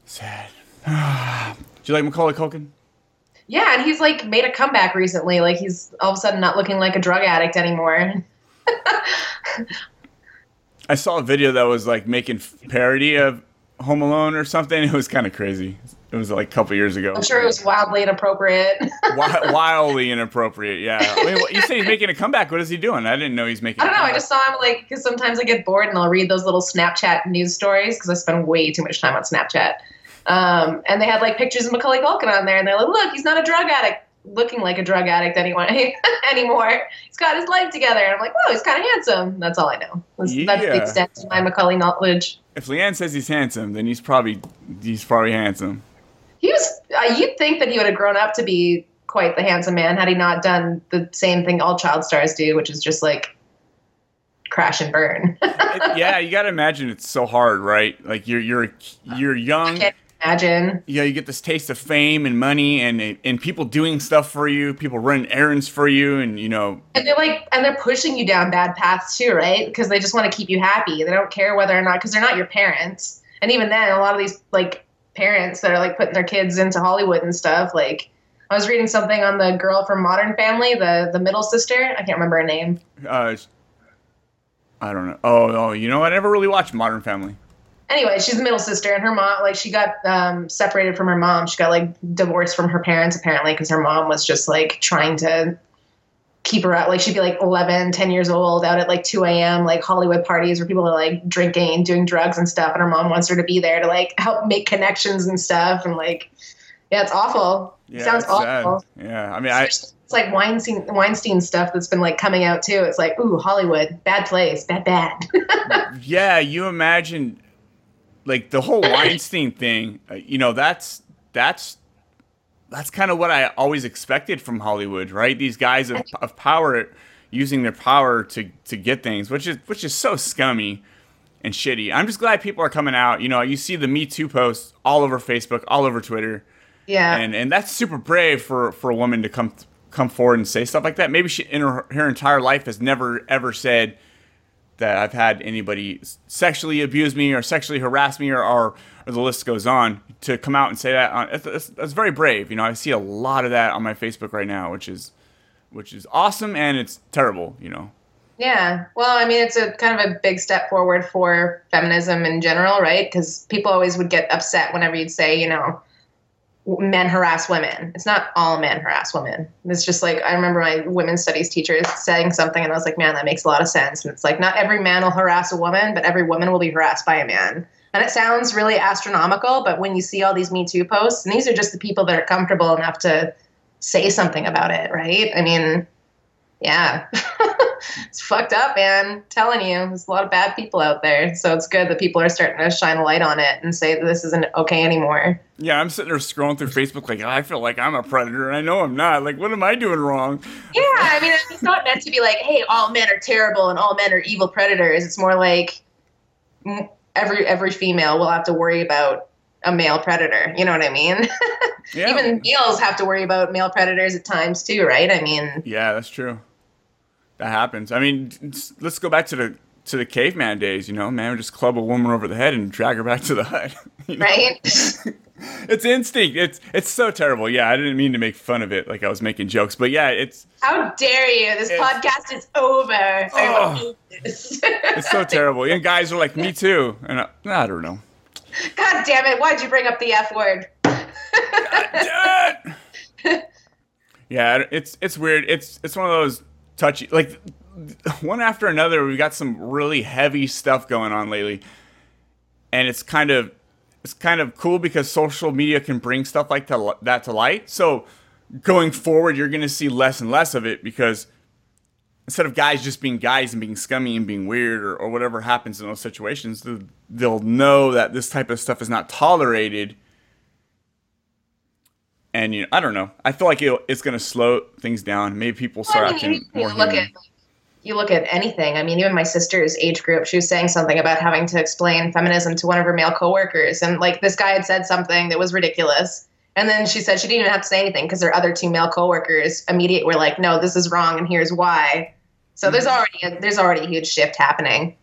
Sad. <sighs> Do you like Macaulay Culkin? Yeah, and he's like made a comeback recently. Like he's all of a sudden not looking like a drug addict anymore. <laughs> I saw a video that was like making parody of Home Alone or something. It was kind of crazy. It was like a couple years ago. I'm sure it was wildly inappropriate. <laughs> Wi- wildly inappropriate. Yeah. I mean, what- you say he's making a comeback. What is he doing? I didn't know he's making. I don't know. I just saw him like because sometimes I get bored and I'll read those little Snapchat news stories because I spend way too much time on Snapchat. Um, and they had like pictures of Macaulay Culkin on there, and they're like, "Look, he's not a drug addict, looking like a drug addict anyway <laughs> anymore. He's got his life together." And I'm like, "Whoa, he's kind of handsome." That's all I know. That's, that's the extent of my Macaulay knowledge. If Leanne says he's handsome, then he's probably he's probably handsome. He was. Uh, you'd think that he would have grown up to be quite the handsome man had he not done the same thing all child stars do, which is just like crash and burn. <laughs> It- yeah, you got to imagine it's so hard, right? Like you're you're you're young. Imagine. Yeah, you get this taste of fame and money, and and people doing stuff for you, people running errands for you, and you know, And they're like, and they're pushing you down bad paths too, right? Because they just want to keep you happy. They don't care whether or not, because they're not your parents. And even then, a lot of these like parents that are like putting their kids into Hollywood and stuff. Like, I was reading something on the girl from Modern Family, the the middle sister. I can't remember her name. uh, I don't know. Oh, oh, you know, I never really watched Modern Family. Anyway, she's the middle sister, and her mom, like, she got um, separated from her mom. She got like divorced from her parents apparently because her mom was just like trying to keep her out. Like she'd be like 11, 10 years old out at like 2 a.m. like Hollywood parties where people are like drinking and doing drugs and stuff. And her mom wants her to be there to like help make connections and stuff. And like, yeah, it's awful. Yeah, Sounds it's sad. awful. Yeah, I mean, I It's like Weinstein, Weinstein stuff that's been like coming out too. It's like, ooh, Hollywood, bad place, bad, bad. <laughs> yeah, you imagine like the whole Weinstein thing. uh, You know, that's that's that's kind of what I always expected from Hollywood, right? These guys of, of power using their power to to get things, which is which is so scummy and shitty. I'm just glad people are coming out. You know, you see the Me Too posts all over Facebook, all over Twitter. yeah. and and that's super brave for for a woman to come come forward and say stuff like that. Maybe she in her, her entire life has never ever said that I've had anybody sexually abuse me or sexually harass me or or, or the list goes on. To come out and say that uh, on, that's, that's, that's very brave. You know, I see a lot of that on my Facebook right now, which is which is awesome and it's terrible. You know. Yeah. Well, I mean, it's a kind of a big step forward for feminism in general, right? Because people always would get upset whenever you'd say, you know, men harass women. It's not all men harass women. It's just like I remember my women's studies teacher saying something, and I was like, man, that makes a lot of sense. And it's like not every man will harass a woman, but every woman will be harassed by a man. And it sounds really astronomical, but when you see all these Me Too posts, and these are just the people that are comfortable enough to say something about it, right? I mean, yeah. <laughs> it's fucked up, man. telling you, there's a lot of bad people out there. So it's good that people are starting to shine a light on it and say that this isn't okay anymore. Yeah, I'm sitting there scrolling through Facebook like I feel like I'm a predator and I know I'm not. Like, what am I doing wrong? Yeah, I mean, it's not meant to be like, hey, all men are terrible and all men are evil predators. It's more like every every female will have to worry about a male predator. You know what I mean? <laughs> Yeah. Even males have to worry about male predators at times too, right? I mean, Yeah, that's true. That happens. I mean, let's go back to the to the caveman days. You know, man would just club a woman over the head and drag her back to the <laughs> hut. You know? right? <laughs> It's instinct. It's it's so terrible. Yeah, I didn't mean to make fun of it like I was making jokes, but yeah, it's How dare you? This podcast is over. Oh. <laughs> it's so terrible. And guys are like, me too. And I, I don't know. God damn it! Why'd you bring up the F word? Yeah, it's it's weird. It's it's one of those touchy like one after another. We've got some really heavy stuff going on lately, and it's kind of it's kind of cool because social media can bring stuff like to, that to light. So going forward, you're going to see less and less of it because instead of guys just being guys and being scummy and being weird or, or whatever happens in those situations, they'll know that this type of stuff is not tolerated. And you know, I don't know. I feel like it's going to slow things down. Maybe people start well, I mean, acting more look human. At, you look at anything. I mean, even my sister's age group, she was saying something about having to explain feminism to one of her male coworkers, and like this guy had said something that was ridiculous. And then she said she didn't even have to say anything because her other two male coworkers immediately were like, "No, this is wrong, and here's why." So mm-hmm. there's already a, there's already a huge shift happening.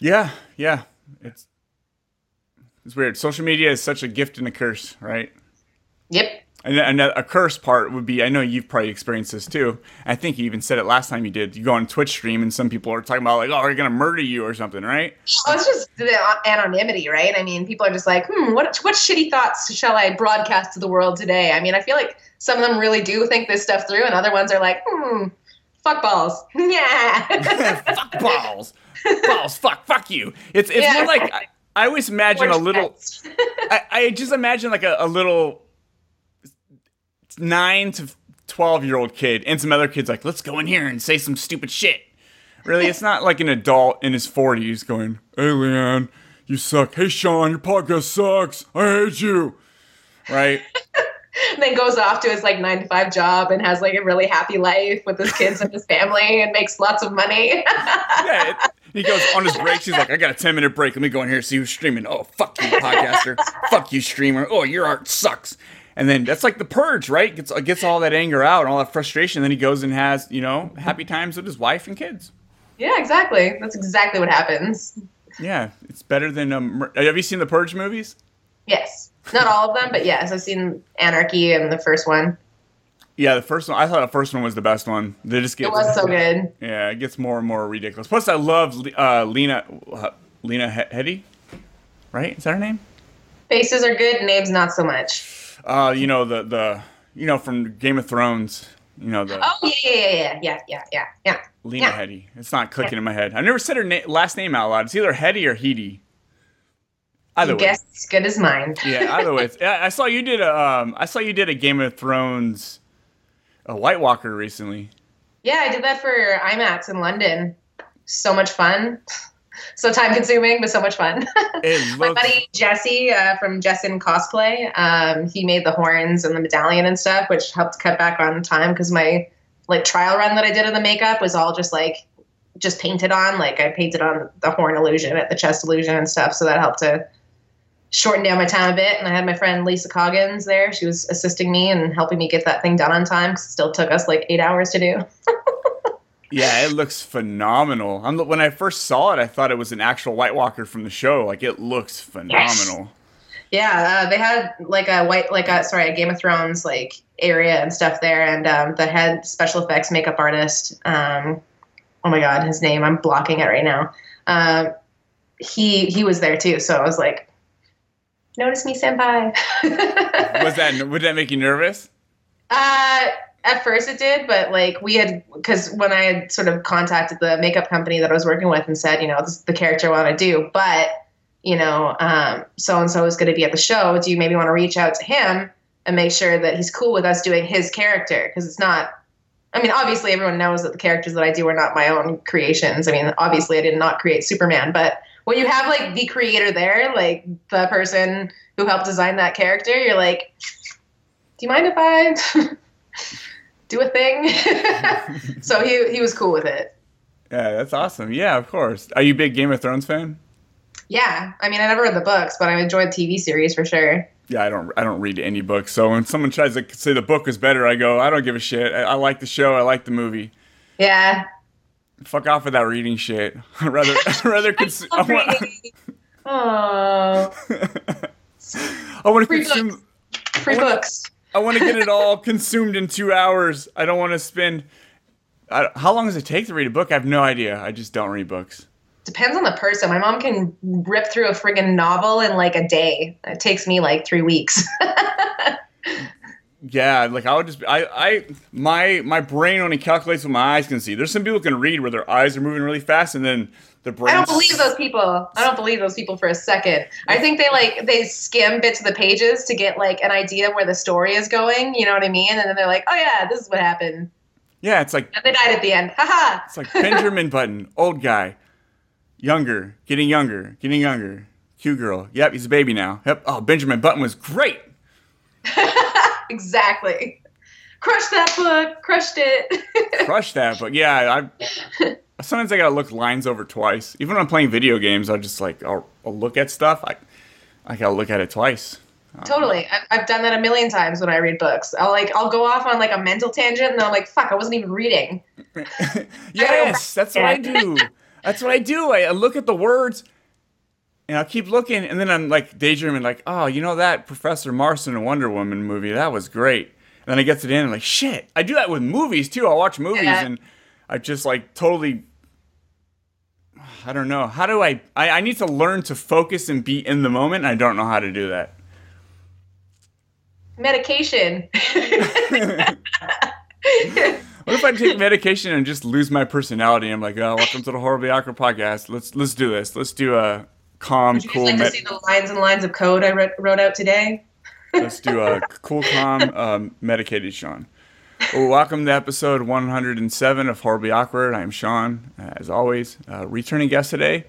Yeah, yeah, it's it's weird. Social media is such a gift and a curse, right? Yep. And, and a curse part would be I know you've probably experienced this too. I think you even said it last time you did. You go on Twitch stream and some people are talking about like, oh, we're gonna murder you or something, right? It's just the anonymity, right? I mean, people are just like, hmm, what what shitty thoughts shall I broadcast to the world today? I mean, I feel like some of them really do think this stuff through, and other ones are like, hmm, fuck balls, <laughs> yeah, <laughs> fuck balls, balls, fuck, fuck you. It's it's yeah. more like I, I always imagine a little. <laughs> I, I just imagine like a, a little nine to 12 year old kid and some other kids like, let's go in here and say some stupid shit. Really, it's not like an adult in his 40s going, hey, Leanne, you suck. Hey, Sean, your podcast sucks. I hate you. Right? <laughs> then goes off to his like nine to five job and has like a really happy life with his kids and his family and makes lots of money. <laughs> yeah, it, he goes on his break. He's like, I got a 10 minute break. Let me go in here and see who's streaming. Oh, fuck you, podcaster. fuck you, streamer. Oh, your art sucks. And then that's like the purge, right? Gets gets all that anger out and all that frustration. Then he goes and has you know happy times with his wife and kids. Yeah, exactly. That's exactly what happens. Yeah, it's better than um. Have you seen the Purge movies? Yes, not all of them, but yes, I've seen Anarchy and the first one. Yeah, the first one. I thought the first one was the best one. They just get. It was so good. Yeah, it gets more and more ridiculous. Plus, I love uh, Lena uh, Lena Headey. Right? Is that her name? Faces are good. Names not so much. Uh, you know the the you know from Game of Thrones. You know the. Oh yeah yeah yeah yeah yeah yeah yeah. Lena yeah. Headey. It's not clicking yeah. in my head. I've never said her na- last name out loud. It's either Heady or Heedy. Either you way. guess as good as mine. yeah, either way. <laughs> I saw you did a um, I saw you did a Game of Thrones, a White Walker recently. Yeah, I did that for IMAX in London. So much fun so time consuming, but so much fun. <laughs> My buddy Jesse uh, from Jessen Cosplay, um, he made the horns and the medallion and stuff, which helped cut back on time because my like trial run that I did of the makeup was all just like just painted on. Like I painted on the horn illusion at the chest illusion and stuff, so that helped to shorten down my time a bit. And I had my friend Lisa Coggins there. She was assisting me and helping me get that thing done on time. Cause it still took us like eight hours to do. <laughs> Yeah, it looks phenomenal. I'm, when I first saw it, I thought it was an actual White Walker from the show. Like it looks phenomenal. Yes. Yeah, uh, they had like a white, like a sorry, a Game of Thrones like area and stuff there, and um, the head special effects makeup artist. Um, oh my god, his name I'm blocking it right now. Uh, he he was there too, so I was like, notice me, senpai. <laughs> was that would that make you nervous? Uh at first it did, but like we had because when I had sort of contacted the makeup company that I was working with and said, you know, this is the character I want to do, but you know, so and so is going to be at the show. Do you maybe want to reach out to him and make sure that he's cool with us doing his character? Because it's not. I mean, obviously, everyone knows that the characters that I do are not my own creations. I mean, obviously, I did not create Superman, but when you have like the creator there, like the person who helped design that character, you're like, do you mind if I do a thing. <laughs> so he he was cool with it. Yeah, that's awesome. Yeah, of course. Are you a big Game of Thrones fan? Yeah, I mean, I never read the books, but I enjoyed the TV series for sure. Yeah, I don't. I don't read any books. So when someone tries to say the book was better, I go, I don't give a shit. I, I like the show. I like the movie. Yeah. Fuck off with that reading shit. <laughs> I'd rather, <laughs> I'd rather consume. Oh. I want to consume. Free books. I want to get it all <laughs> consumed in two hours. I don't want to spend. I, how long does it take to read a book? I have no idea. I just don't read books. Depends on the person. My mom can rip through a friggin' novel in like a day. It takes me like three weeks. <laughs> Yeah, like I would just I I my my brain only calculates what my eyes can see. There's some people can read where their eyes are moving really fast and then the brain I don't believe those people. I don't believe those people for a second. I think they like they skim bits of the pages to get like an idea where the story is going. You know what I mean? And then they're like, "Oh yeah, this is what happened." Yeah, it's like And they died at the end. Haha. it's like Benjamin Button, old guy, younger, getting younger, getting younger. Cute girl. Yep, he's a baby now. Yep. Oh, Benjamin Button was great. <laughs> exactly. Crushed that book. Crushed it. <laughs> Crushed that, book. yeah, I sometimes I gotta look lines over twice. Even when I'm playing video games, I just like I'll, I'll look at stuff. I I gotta look at it twice. totally. I've, I've done that a million times when I read books. I'll like I'll go off on like a mental tangent and I'm like, fuck, I wasn't even reading. <laughs> Yes, that's what I <laughs> do. That's what I do. I, I look at the words and I'll keep looking, and then I'm like daydreaming, like, oh, you know that Professor Marston and Wonder Woman movie? That was great. And then I get to the end, and like, shit. I do that with movies too. I'll watch movies, Yeah. and I just like totally. I don't know. How do I, I? I need to learn to focus and be in the moment. I don't know how to do that. Medication. <laughs> What if I take medication and just lose my personality? I'm like, oh, welcome to the horribly awkward podcast. Let's let's do this. Let's do a calm, Would you cool. just like med- to see the lines and lines of code I wrote, wrote out today? Let's do a <laughs> cool, calm, um, medicated Sean. Well, welcome to episode 107 of Horribly Awkward. I'm Sean, uh, as always. Uh, returning guest today,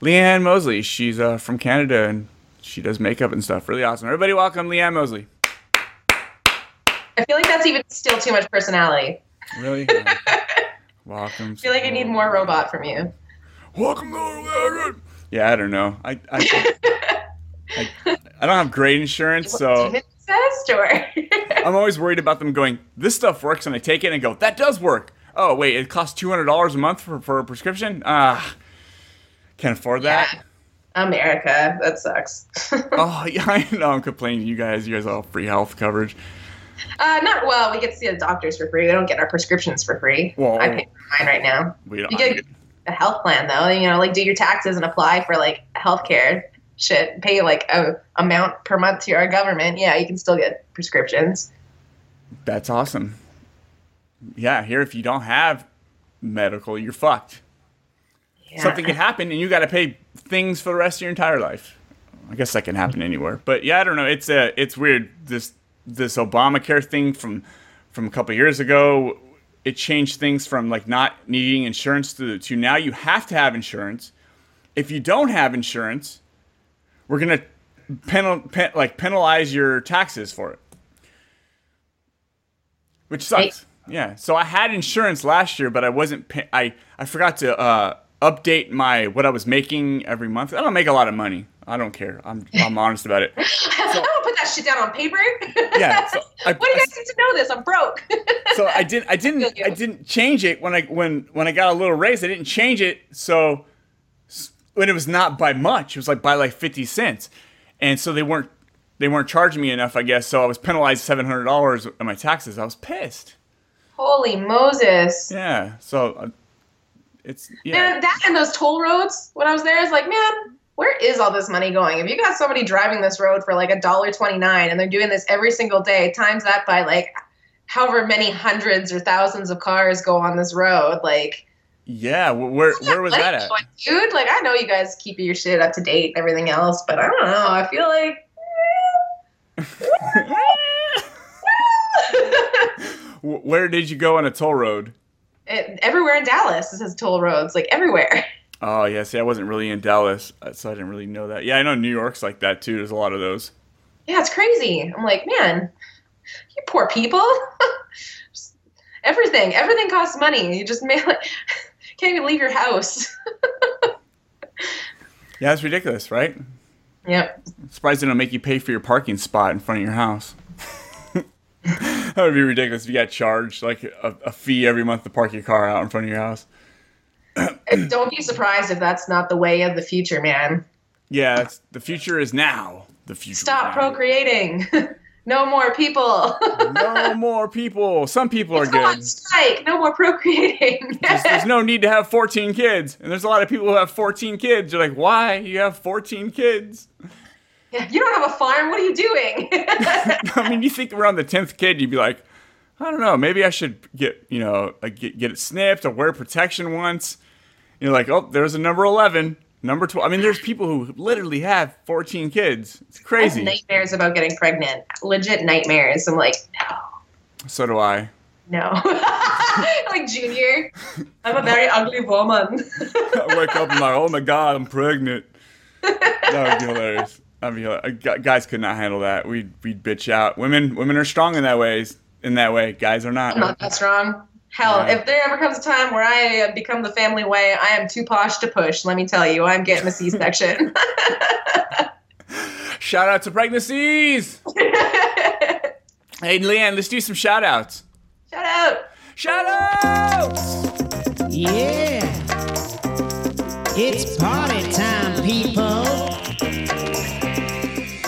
Leanne Mosley. She's uh, from Canada and she does makeup and stuff. Really awesome. Everybody, welcome Leanne Mosley. I feel like that's even still too much personality. Really? <laughs> Welcome. I feel like I need more robot from you. Welcome to Horribly Awkward. Yeah, I don't know. I I, I, <laughs> I don't have great insurance, so. Obsessed or <laughs> I'm always worried about them going, this stuff works, and I take it and go, that does work. Oh, wait, it costs $200 a month for, for a prescription? Ah, can't afford that. America. That sucks. <laughs> oh, yeah, I know I'm complaining. To you guys, you guys all have free health coverage. Uh, not well. We get to see the doctors for free. We don't get our prescriptions for free. Well, I pay for mine right now. We don't, You get a health plan though. You know, like do your taxes and apply for like health care. Shit, pay like a amount per month to our government. Yeah, you can still get prescriptions. That's awesome. Yeah, here, if you don't have medical, you're fucked. Yeah. Something can happen, and you got to pay things for the rest of your entire life. I guess that can happen anywhere, but yeah, I don't know. It's uh, it's weird. This this Obamacare thing from from a couple of years ago, it changed things from like not needing insurance to to now you have to have insurance. If you don't have insurance, we're gonna penal, pen, like penalize your taxes for it, which sucks. Yeah. So I had insurance last year, but I wasn't. I I forgot to uh, update my what I was making every month. I don't make a lot of money. I don't care. I'm I'm honest about it. <laughs> I don't put that shit down on paper. Yeah. So <laughs> I, Why do you guys need to know this? I'm broke. so I didn't I didn't <laughs> I didn't change it when I when when I got a little raise. I didn't change it. So when it was not by much, it was like by like fifty cents, and so they weren't they weren't charging me enough. I guess so. I was penalized seven hundred dollars on my taxes. I was pissed. Holy Moses. Yeah. So uh, it's yeah. Man, that and those toll roads when I was there, I was like, man, where is all this money going? If you got somebody driving this road for like a dollar twenty nine and they're doing this every single day, times that by like however many hundreds or thousands of cars go on this road, like Yeah. Where where was that at? Dude, like I know you guys keep your shit up to date and everything else, but I don't know. I feel like <laughs> Where did you go on a toll road? it, everywhere in Dallas it has toll roads, like everywhere. Oh yeah. See, I wasn't really in Dallas, uh, so I didn't really know that. Yeah, I know New York's like that too. There's a lot of those. Yeah, it's crazy. I'm like, man, you poor people. <laughs> Everything, everything costs money. You just <laughs> mail it. Can't even leave your house. <laughs> Yeah, it's ridiculous, right? Yep. Surprised they don't make you pay for your parking spot in front of your house. <laughs> that would be ridiculous if you got charged like a, a fee every month to park your car out in front of your house. And Don't be surprised if that's not the way of the future, man. Yeah, it's, the future is now. The future. Stop procreating. <laughs> no more people. <laughs> no more people. Some people are on good. strike. No more procreating. <laughs> Just- there's no need to have 14 kids, and there's a lot of people who have 14 kids. You're like, why? You have 14 kids. Yeah, you don't have a farm. What are you doing? <laughs> I mean, you think around the tenth kid, you'd be like, I don't know, maybe I should get you know get get it snipped or wear protection once. You're like, oh, there's a number eleven, number twelve. I mean, there's people who literally have fourteen kids. It's I have crazy. nightmares about getting pregnant. Legit nightmares. I'm like, no. So do I. no. <laughs> like Junior, I'm a very ugly woman. <laughs> I wake up and I'm like, oh my god, I'm pregnant. That would be hilarious. That'd be hilarious. Guys could not handle that. We'd we'd bitch out. Women women are strong in that ways. In that way, guys are I'm not. not that strong. Hell, Yeah. if there ever comes a time where I uh, become the family way, I am too posh to push. Let me tell you, I'm getting a C-section. <laughs> <laughs> Shout out to pregnancies. Hey, Leanne, let's do some shout outs. Shout out. Shout outs! Yeah. It's party time, people.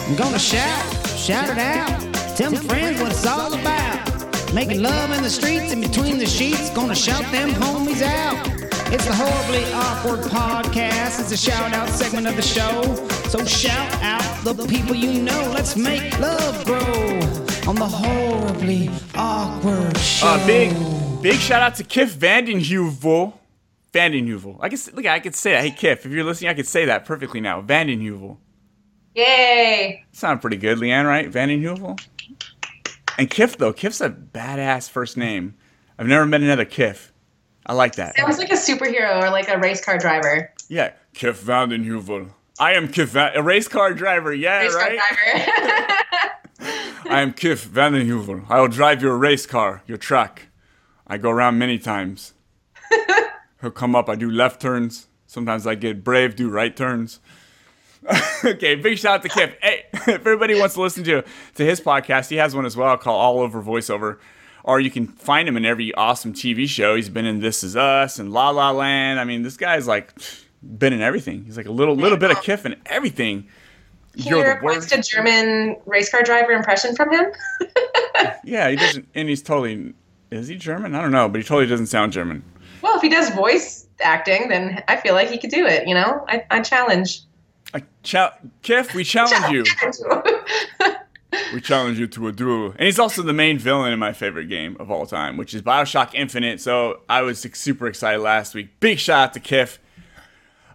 I'm gonna shout, shout it out. Tell my friends what it's all about. Making love in the streets and between the sheets. Gonna shout them homies out. It's the Horribly Awkward Podcast. It's a shout out segment of the show. So shout out the people you know. Let's make love grow on the Horribly Awkward Show. Uh, big, big shout out to Kiff Vandenheuvel. Vandenheuvel. I guess, look, I could say that. Hey, Kiff, if you're listening, I could say that perfectly now. Vandenheuvel. Yay. Sound pretty good, Leanne, right? Vandenheuvel? And Kiff, though, Kiff's a badass first name. I've never met another Kiff. I like that. Sounds like a superhero or like a race car driver. Yeah, Kiff Vandenheuvel. I am Kiff Van- a race car driver. Yeah, Race right? car driver. <laughs> I am Kiff Vandenheuvel. I will drive your race car, your truck. I go around many times. <laughs> He'll come up, I do left turns. Sometimes I get brave, do right turns. <laughs> okay, big shout out to Kiff. Hey, <laughs> if everybody wants to listen to, to his podcast, he has one as well called All Over Voiceover. Or you can find him in every awesome TV show. He's been in This Is Us and La La Land. I mean, this guy's like been in everything. He's like a little little bit of Kiff in everything. Can you request a German race car driver impression from him? <laughs> Yeah, he doesn't, and he's totally. Is he German? I don't know, but he totally doesn't sound German. Well, if he does voice acting, then I feel like he could do it. You know, I, I challenge. I cha- Kiff, we challenge you. <laughs> We challenge you to a duel. And he's also the main villain in my favorite game of all time, which is Bioshock Infinite. So I was super excited last week. Big shout out to Kiff.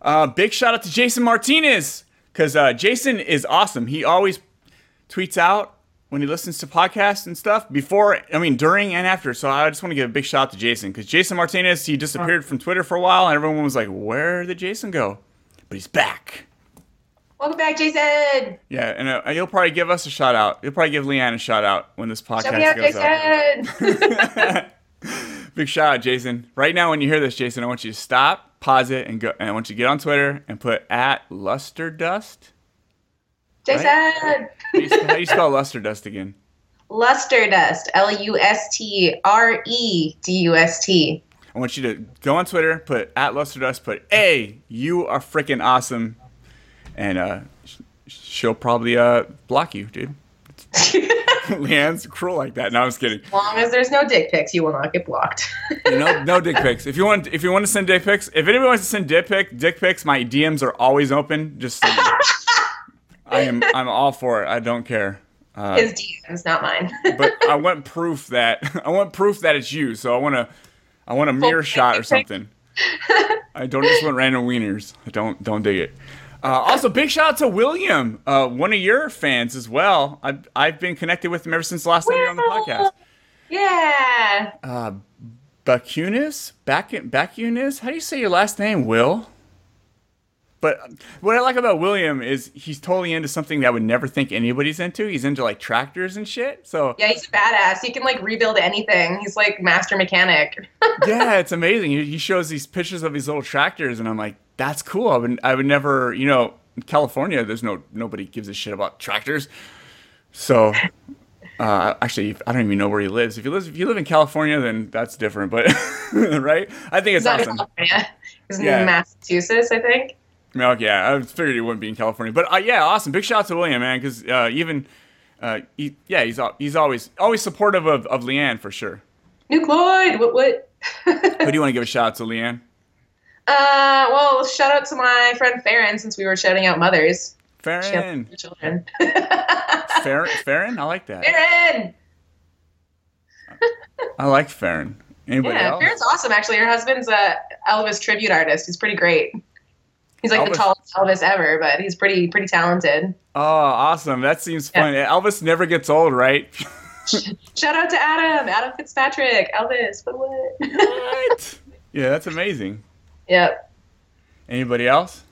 Uh, big shout out to Jason Martinez because uh, Jason is awesome. He always tweets out when he listens to podcasts and stuff before, I mean, during and after. So I just want to give a big shout out to Jason because Jason Martinez, he disappeared from Twitter for a while and everyone was like, where did Jason go? But he's back. Welcome back, Jason. Yeah, and uh, he'll probably give us a shout out. You'll probably give Leanne a shout out when this podcast me out, goes out. Jason. <laughs> Big shout out, Jason. Right now, when you hear this, Jason, I want you to stop, pause it, and go. And I want you to get on Twitter and put at Lustre Dust. Jason. How do you spell, how do you spell Lustre Dust again? Lustre Dust. L U S T R E D U S T. I want you to go on Twitter, put at Lustre Dust, put A, you are freaking awesome, and uh, she'll probably uh block you, dude. <laughs> Leanne's cruel like that. No, I'm just kidding. As long as there's no dick pics, you will not get blocked. no, no dick <laughs> pics. If you want, if you want to send dick pics, if anybody wants to send dick pic, dick pics, my DMs are always open. Just. <laughs> I am, I'm all for it. I don't care. Uh, His DMs, not mine. but I want proof that I want proof that it's you. So I want to, I want a mirror shot or something. I don't just want random wieners. I don't, don't dig it. Uh, also, big shout out to William, uh, one of your fans as well. I've, I've been connected with him ever since the last time you were on the podcast. yeah. Uh, Bakunis? Back Bakunis? How do you say your last name, Will? But what I like about William is he's totally into something that I would never think anybody's into. He's into like tractors and shit. So Yeah, he's a badass. He can like rebuild anything. He's like master mechanic. <laughs> yeah, it's amazing. He, he shows these pictures of these little tractors, and I'm like, that's cool. I would I would never, you know, in California, there's no nobody gives a shit about tractors. So. Uh, actually, I don't even know where he lives. If you live, if you live in California, then that's different. But <laughs> right, I think it's not in awesome. California. He's in Yeah. Massachusetts, I think. No, yeah, I figured he wouldn't be in California, but uh, yeah, awesome. Big shout out to William, man, because uh, even, uh, he, yeah, he's he's always always supportive of, of Leanne for sure. New Cloyd. What? What? <laughs> Who do you want to give a shout out to, Leanne? Uh, well, shout out to my friend Farron since we were shouting out mothers. Farron. Children. <laughs> Farron. Farron. I like that. Farron. I like Farron. Anybody Yeah, else? Farron's awesome. Actually, her husband's a Elvis tribute artist. He's pretty great. He's like the tallest Elvis ever, but he's pretty pretty talented. Oh, awesome. That seems fun. Elvis never gets old, right? <laughs> Shout out to Adam, Adam Fitzpatrick, Elvis. But what? what? <laughs> Yeah, that's amazing. Yep. Anybody else?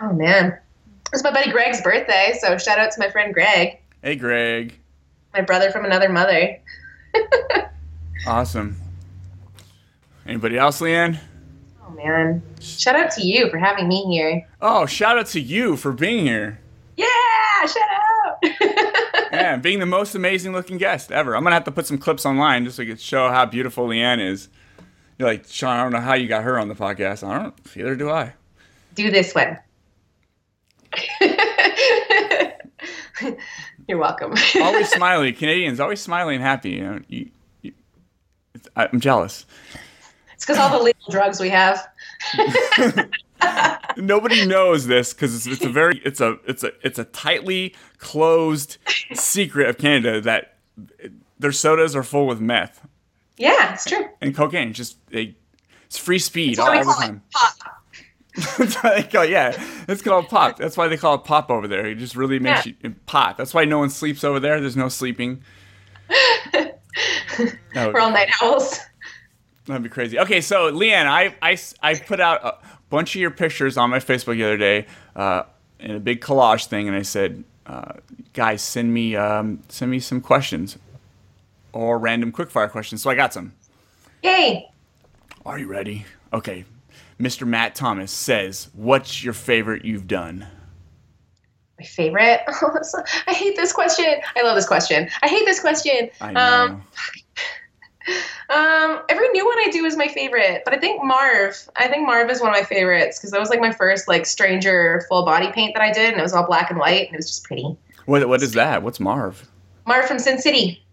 Oh man, it's my buddy Greg's birthday, so shout out to my friend Greg, Hey, Greg. my brother from another mother. <laughs> Awesome. Anybody else, Leanne? Oh man, shout out to you for having me here. Oh, shout out to you for being here. Yeah, shout out. <laughs> Yeah, being the most amazing looking guest ever. I'm gonna have to put some clips online just so I can show how beautiful Leanne is. You're like, Sean, I don't know how you got her on the podcast. I don't. Either do I. Do this one. <laughs> You're welcome. <laughs> Always smiley. Canadians always smiley and happy. You know, you, you, it's, I'm jealous. It's because all the legal drugs we have. <laughs> Nobody knows this because it's, it's a very it's a it's a it's a tightly closed secret of Canada that their sodas are full with meth Yeah, it's true. and cocaine. Just they, it's free speed all, all the time. pop. <laughs> That's why they call yeah. It's called pop. That's why they call it pop over there. It just really makes Yeah. you pop. That's why no one sleeps over there. There's no sleeping. <laughs> Would- We're all night owls. That'd be crazy. Okay, so Leanne, I, I, I put out a bunch of your pictures on my Facebook the other day uh, in a big collage thing, and I said, uh, guys, send me um, send me some questions or random quickfire questions. So I got some. Yay! Are you ready? Okay. Mr. Matt Thomas says, "What's your favorite you've done?" My favorite. <laughs> I hate this question. I love this question. I hate this question. I know. Um, <laughs> um, every new one I do is my favorite, but I think Marv. I think Marv is one of my favorites because that was like my first like stranger full body paint that I did, and it was all black and white, and it was just pretty. what what is that? What's Marv? Marv from Sin City.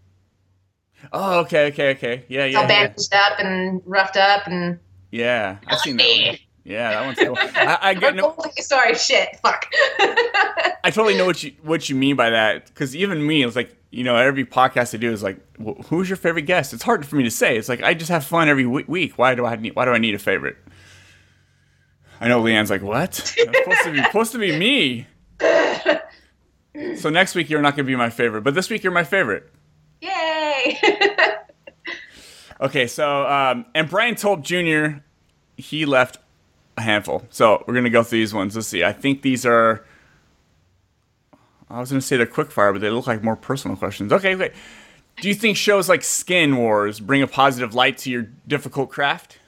Oh, okay, okay, okay. Yeah, It's all yeah, yeah. bandaged up and roughed up, and Yeah, I've seen that one. Yeah, that one's cool. I, I <laughs> get no, sorry, shit, fuck. <laughs> I totally know what you what you mean by that because even me, it's like you know every podcast I do is like, wh- who's your favorite guest? It's hard for me to say. It's like I just have fun every week. Why do I need Why do I need a favorite? I know Leanne's like, what? That's supposed to be supposed to be me. <laughs> So next week you're not gonna be my favorite, but this week you're my favorite. Yay! Okay, so um, and Brian told Junior he left a handful. So we're gonna go through these ones. Let's see. I think these are. I was gonna say they're quick fire, but they look like more personal questions. Okay, okay. Do you think shows like Skin Wars bring a positive light to your difficult craft?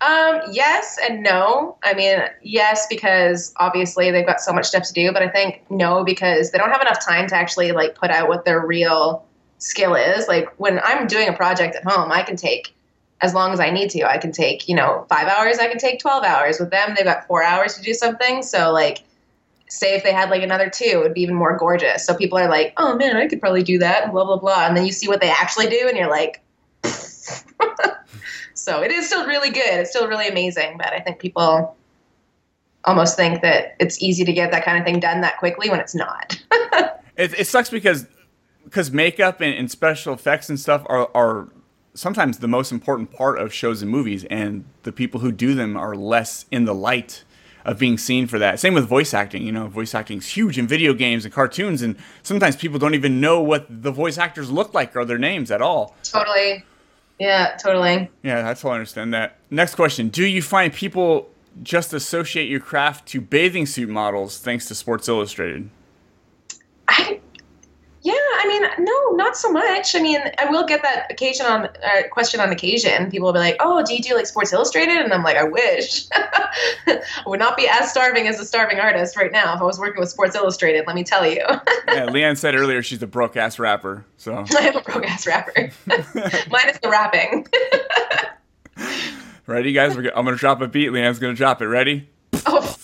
Um, yes and no. I mean, yes, because obviously they've got so much stuff to do, but I think no, because they don't have enough time to actually like put out what their real skill is. Like when I'm doing a project at home, I can take as long as I need to. I can take, you know, five hours, I can take 12 hours. With them, they've got four hours to do something. So, like, say if they had like another two, it would be even more gorgeous. So people are like, oh man, I could probably do that, blah, blah, blah. And then you see what they actually do, and you're like, <laughs> so it is still really good. It's still really amazing, but I think people almost think that it's easy to get that kind of thing done that quickly when it's not. <laughs> It, it sucks because because makeup and, and special effects and stuff are, are sometimes the most important part of shows and movies, and the people who do them are less in the light of being seen for that. Same with voice acting. You know, voice acting is huge in video games and cartoons, and sometimes people don't even know what the voice actors look like or their names at all. totally. Yeah, totally. Yeah, I totally understand that. Next question: Do you find people just associate your craft to bathing suit models thanks to Sports Illustrated? I, yeah, I mean, no, not so much. I mean, I will get that occasion on uh, question on occasion. People will be like, "Oh, do you do like Sports Illustrated?" And I'm like, "I wish. <laughs> I would not be as starving as a starving artist right now if I was working with Sports Illustrated. Let me tell you, <laughs> yeah, Leanne said earlier she's a broke ass rapper. So <laughs> I am a broke ass rapper. Minus the rapping. ready, guys? We're I'm gonna drop a beat. Leanne's gonna drop it. Ready? oh,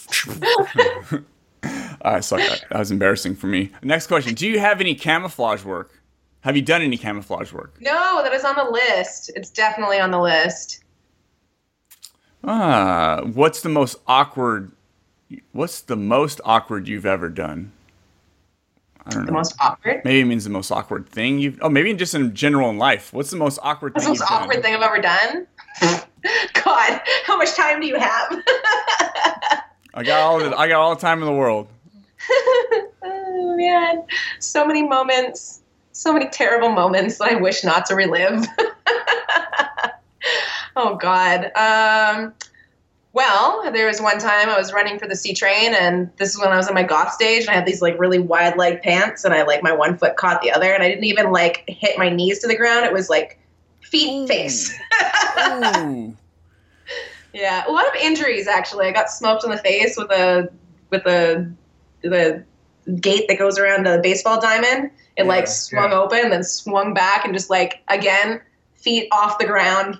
I suck. That that was embarrassing for me. Next question: Do you have any camouflage work? Have you done any camouflage work? no, that is on the list. It's definitely on the list. Ah, what's the most awkward What's the most awkward you've ever done? I don't know. The most awkward? Maybe it means the most awkward thing you've. Oh, maybe just in general in life. What's the most awkward What's the most you've awkward done? thing I've ever done? <laughs> God, how much time do you have? <laughs> I got all the I got all the time in the world. Oh man, so many moments, so many terrible moments that I wish not to relive. <laughs> oh God. Um, well, there was one time I was running for the C train, and this is when I was in my goth stage, and I had these like really wide leg pants, and I like my one foot caught the other, and I didn't even like hit my knees to the ground. It was like feet face. Ooh. <laughs> Yeah, a lot of injuries actually. I got smoked in the face with a with a the gate that goes around the baseball diamond. It like Yeah, swung open, then swung back, and just like again, feet off the ground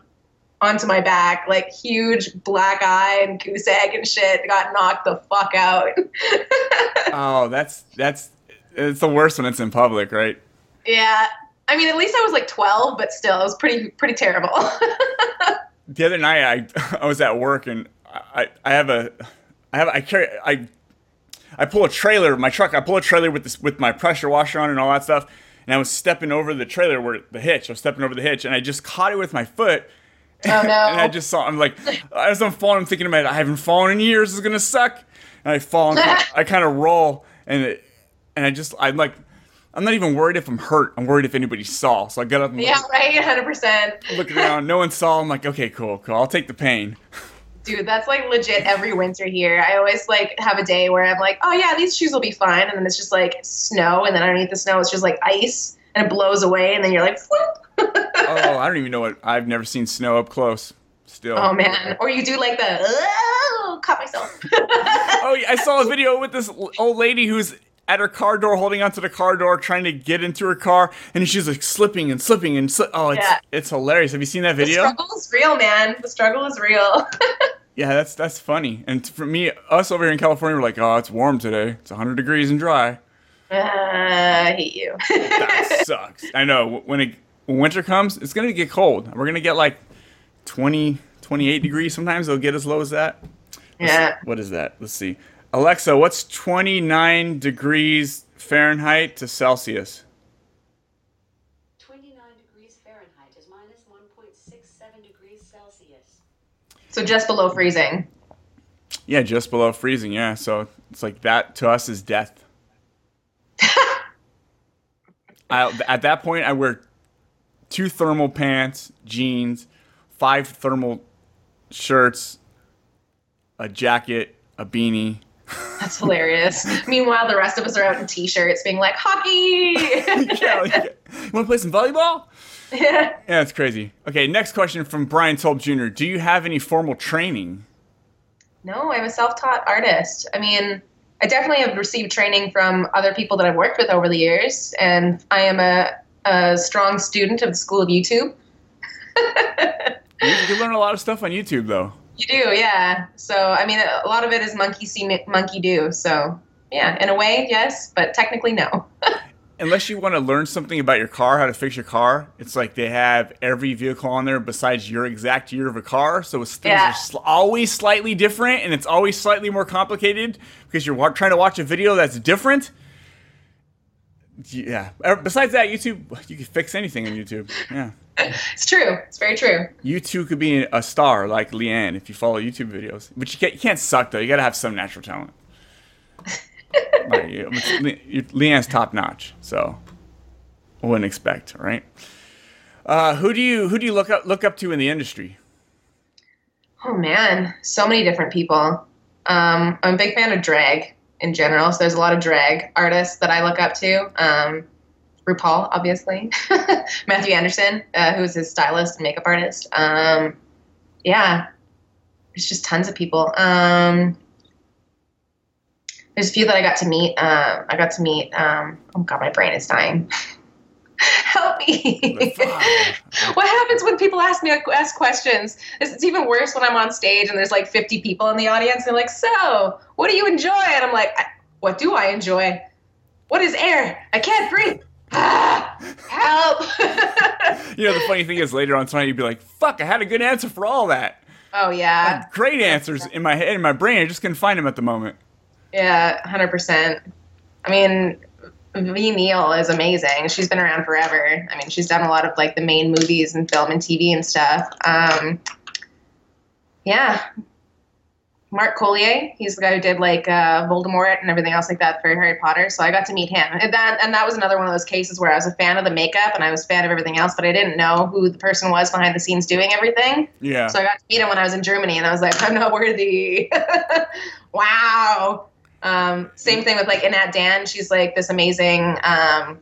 onto my back, like huge black eye and goose egg and shit. Got knocked the fuck out. <laughs> Oh, that's that's it's the worst when it's in public, right? yeah, I mean, at least I was like twelve, but still, it was pretty pretty terrible. <laughs> The other night, I <laughs> I was at work and I I have a I have I carry I I pull a trailer my truck I pull a trailer with this with my pressure washer on and all that stuff and I was stepping over the trailer where the hitch I was stepping over the hitch and I just caught it with my foot oh <laughs> no! and I just saw I'm like as I'm falling I'm thinking about I haven't fallen in years this is gonna suck and I fall and I kind of roll and it, and I just I'm like I'm not even worried if I'm hurt I'm worried if anybody saw so I got up and yeah, right, hundred percent. look around no one saw I'm like okay cool cool I'll take the pain <laughs> Dude, that's like legit every winter here. I always like have a day where I'm like, oh yeah, these shoes will be fine, and then it's just like snow, and then underneath the snow it's just like ice, and it blows away, and then you're like, "Whoop." oh, <laughs> I don't even know what. I've never seen snow up close. Still. oh man, or you do like the, oh, cut myself. <laughs> Oh, yeah, I saw a video with this old lady who's at her car door, holding onto the car door, trying to get into her car, and she's like slipping and slipping and sli- oh, it's Yeah. it's hilarious. Have you seen that the video? struggle is real, man. The struggle is real. <laughs> Yeah, that's that's funny. And for me, us over here in California, we're like, oh, it's warm today. It's 100 degrees and dry. uh, I hate you. That <laughs> sucks. I know. When it when winter comes, it's gonna get cold. We're gonna get like 20, 28 degrees. Sometimes they'll get as low as that. yeah. What is that? Let's see. Alexa, what's 29 degrees Fahrenheit to Celsius? 29 degrees Fahrenheit is minus 1.67 degrees Celsius. So just below freezing. Yeah, just below freezing. Yeah, so it's like that to us is death. <laughs> I, at that point, I wear two thermal pants, jeans, five thermal shirts, a jacket, a beanie. That's hilarious. <laughs> Meanwhile, the rest of us are out in t-shirts, being like, hockey. <laughs> yeah, like, you want to play some volleyball? <laughs> yeah. that's crazy. Okay, next question from Brian Tolb Jr. Do you have any formal training? No, I'm a self-taught artist. I mean, I definitely have received training from other people that I've worked with over the years, and I am a, a strong student of the School of YouTube. <laughs> You, you learn a lot of stuff on YouTube, though. You do, yeah. So, I mean, a lot of it is monkey see, monkey do. So, yeah, in a way, yes, but technically, no. <laughs> Unless you want to learn something about your car, how to fix your car, it's like they have every vehicle on there besides your exact year of a car. So it's, things Yeah. are sl- always slightly different, and it's always slightly more complicated because you're wa- trying to watch a video that's different. Yeah. Uh, Besides that, YouTube, you can fix anything on YouTube. Yeah. It's true. It's very true. You too could be a star like Leanne if you follow YouTube videos. But you can't, you can't suck though. You got to have some natural talent. <laughs> Like, Leanne's top notch, so wouldn't expect, right? Uh, who do you who do you look up look up to in the industry? Oh man, so many different people. Um, I'm a big fan of drag in general, so there's a lot of drag artists that I look up to. Um, RuPaul, obviously, <laughs> Mathu Andersen, uh, who's his stylist and makeup artist. Um, yeah, there's just tons of people. Um, there's a few that I got to meet. Uh, I got to meet. Um, oh god, my brain is dying. <laughs> Help me. <laughs> what happens when people ask me ask questions? It's, it's even worse when I'm on stage and there's like 50 people in the audience. And they're like, "So, what do you enjoy?" And I'm like, I, "What do I enjoy? What is air? I can't breathe. Ah, <sighs> help!" <laughs> You know, the funny thing is later on tonight you'd be like, "Fuck, I had a good answer for all that." Oh yeah, Great answers in my head, in my brain. I just couldn't find them at the moment. Yeah, hundred percent. I mean, Ve Neill is amazing. She's been around forever. I mean, she's done a lot of like the main movies and film and TV and stuff. Um, yeah. Mark Coulier, he's the guy who did like uh, Voldemort and everything else like that for Harry Potter. So I got to meet him, and that and that was another one of those cases where I was a fan of the makeup and I was a fan of everything else, but I didn't know who the person was behind the scenes doing everything. Yeah. So I got to meet him when I was in Germany, and I was like, <laughs> I'm not worthy. <laughs> wow. Um, same thing with like Annette Dan. She's like this amazing, um,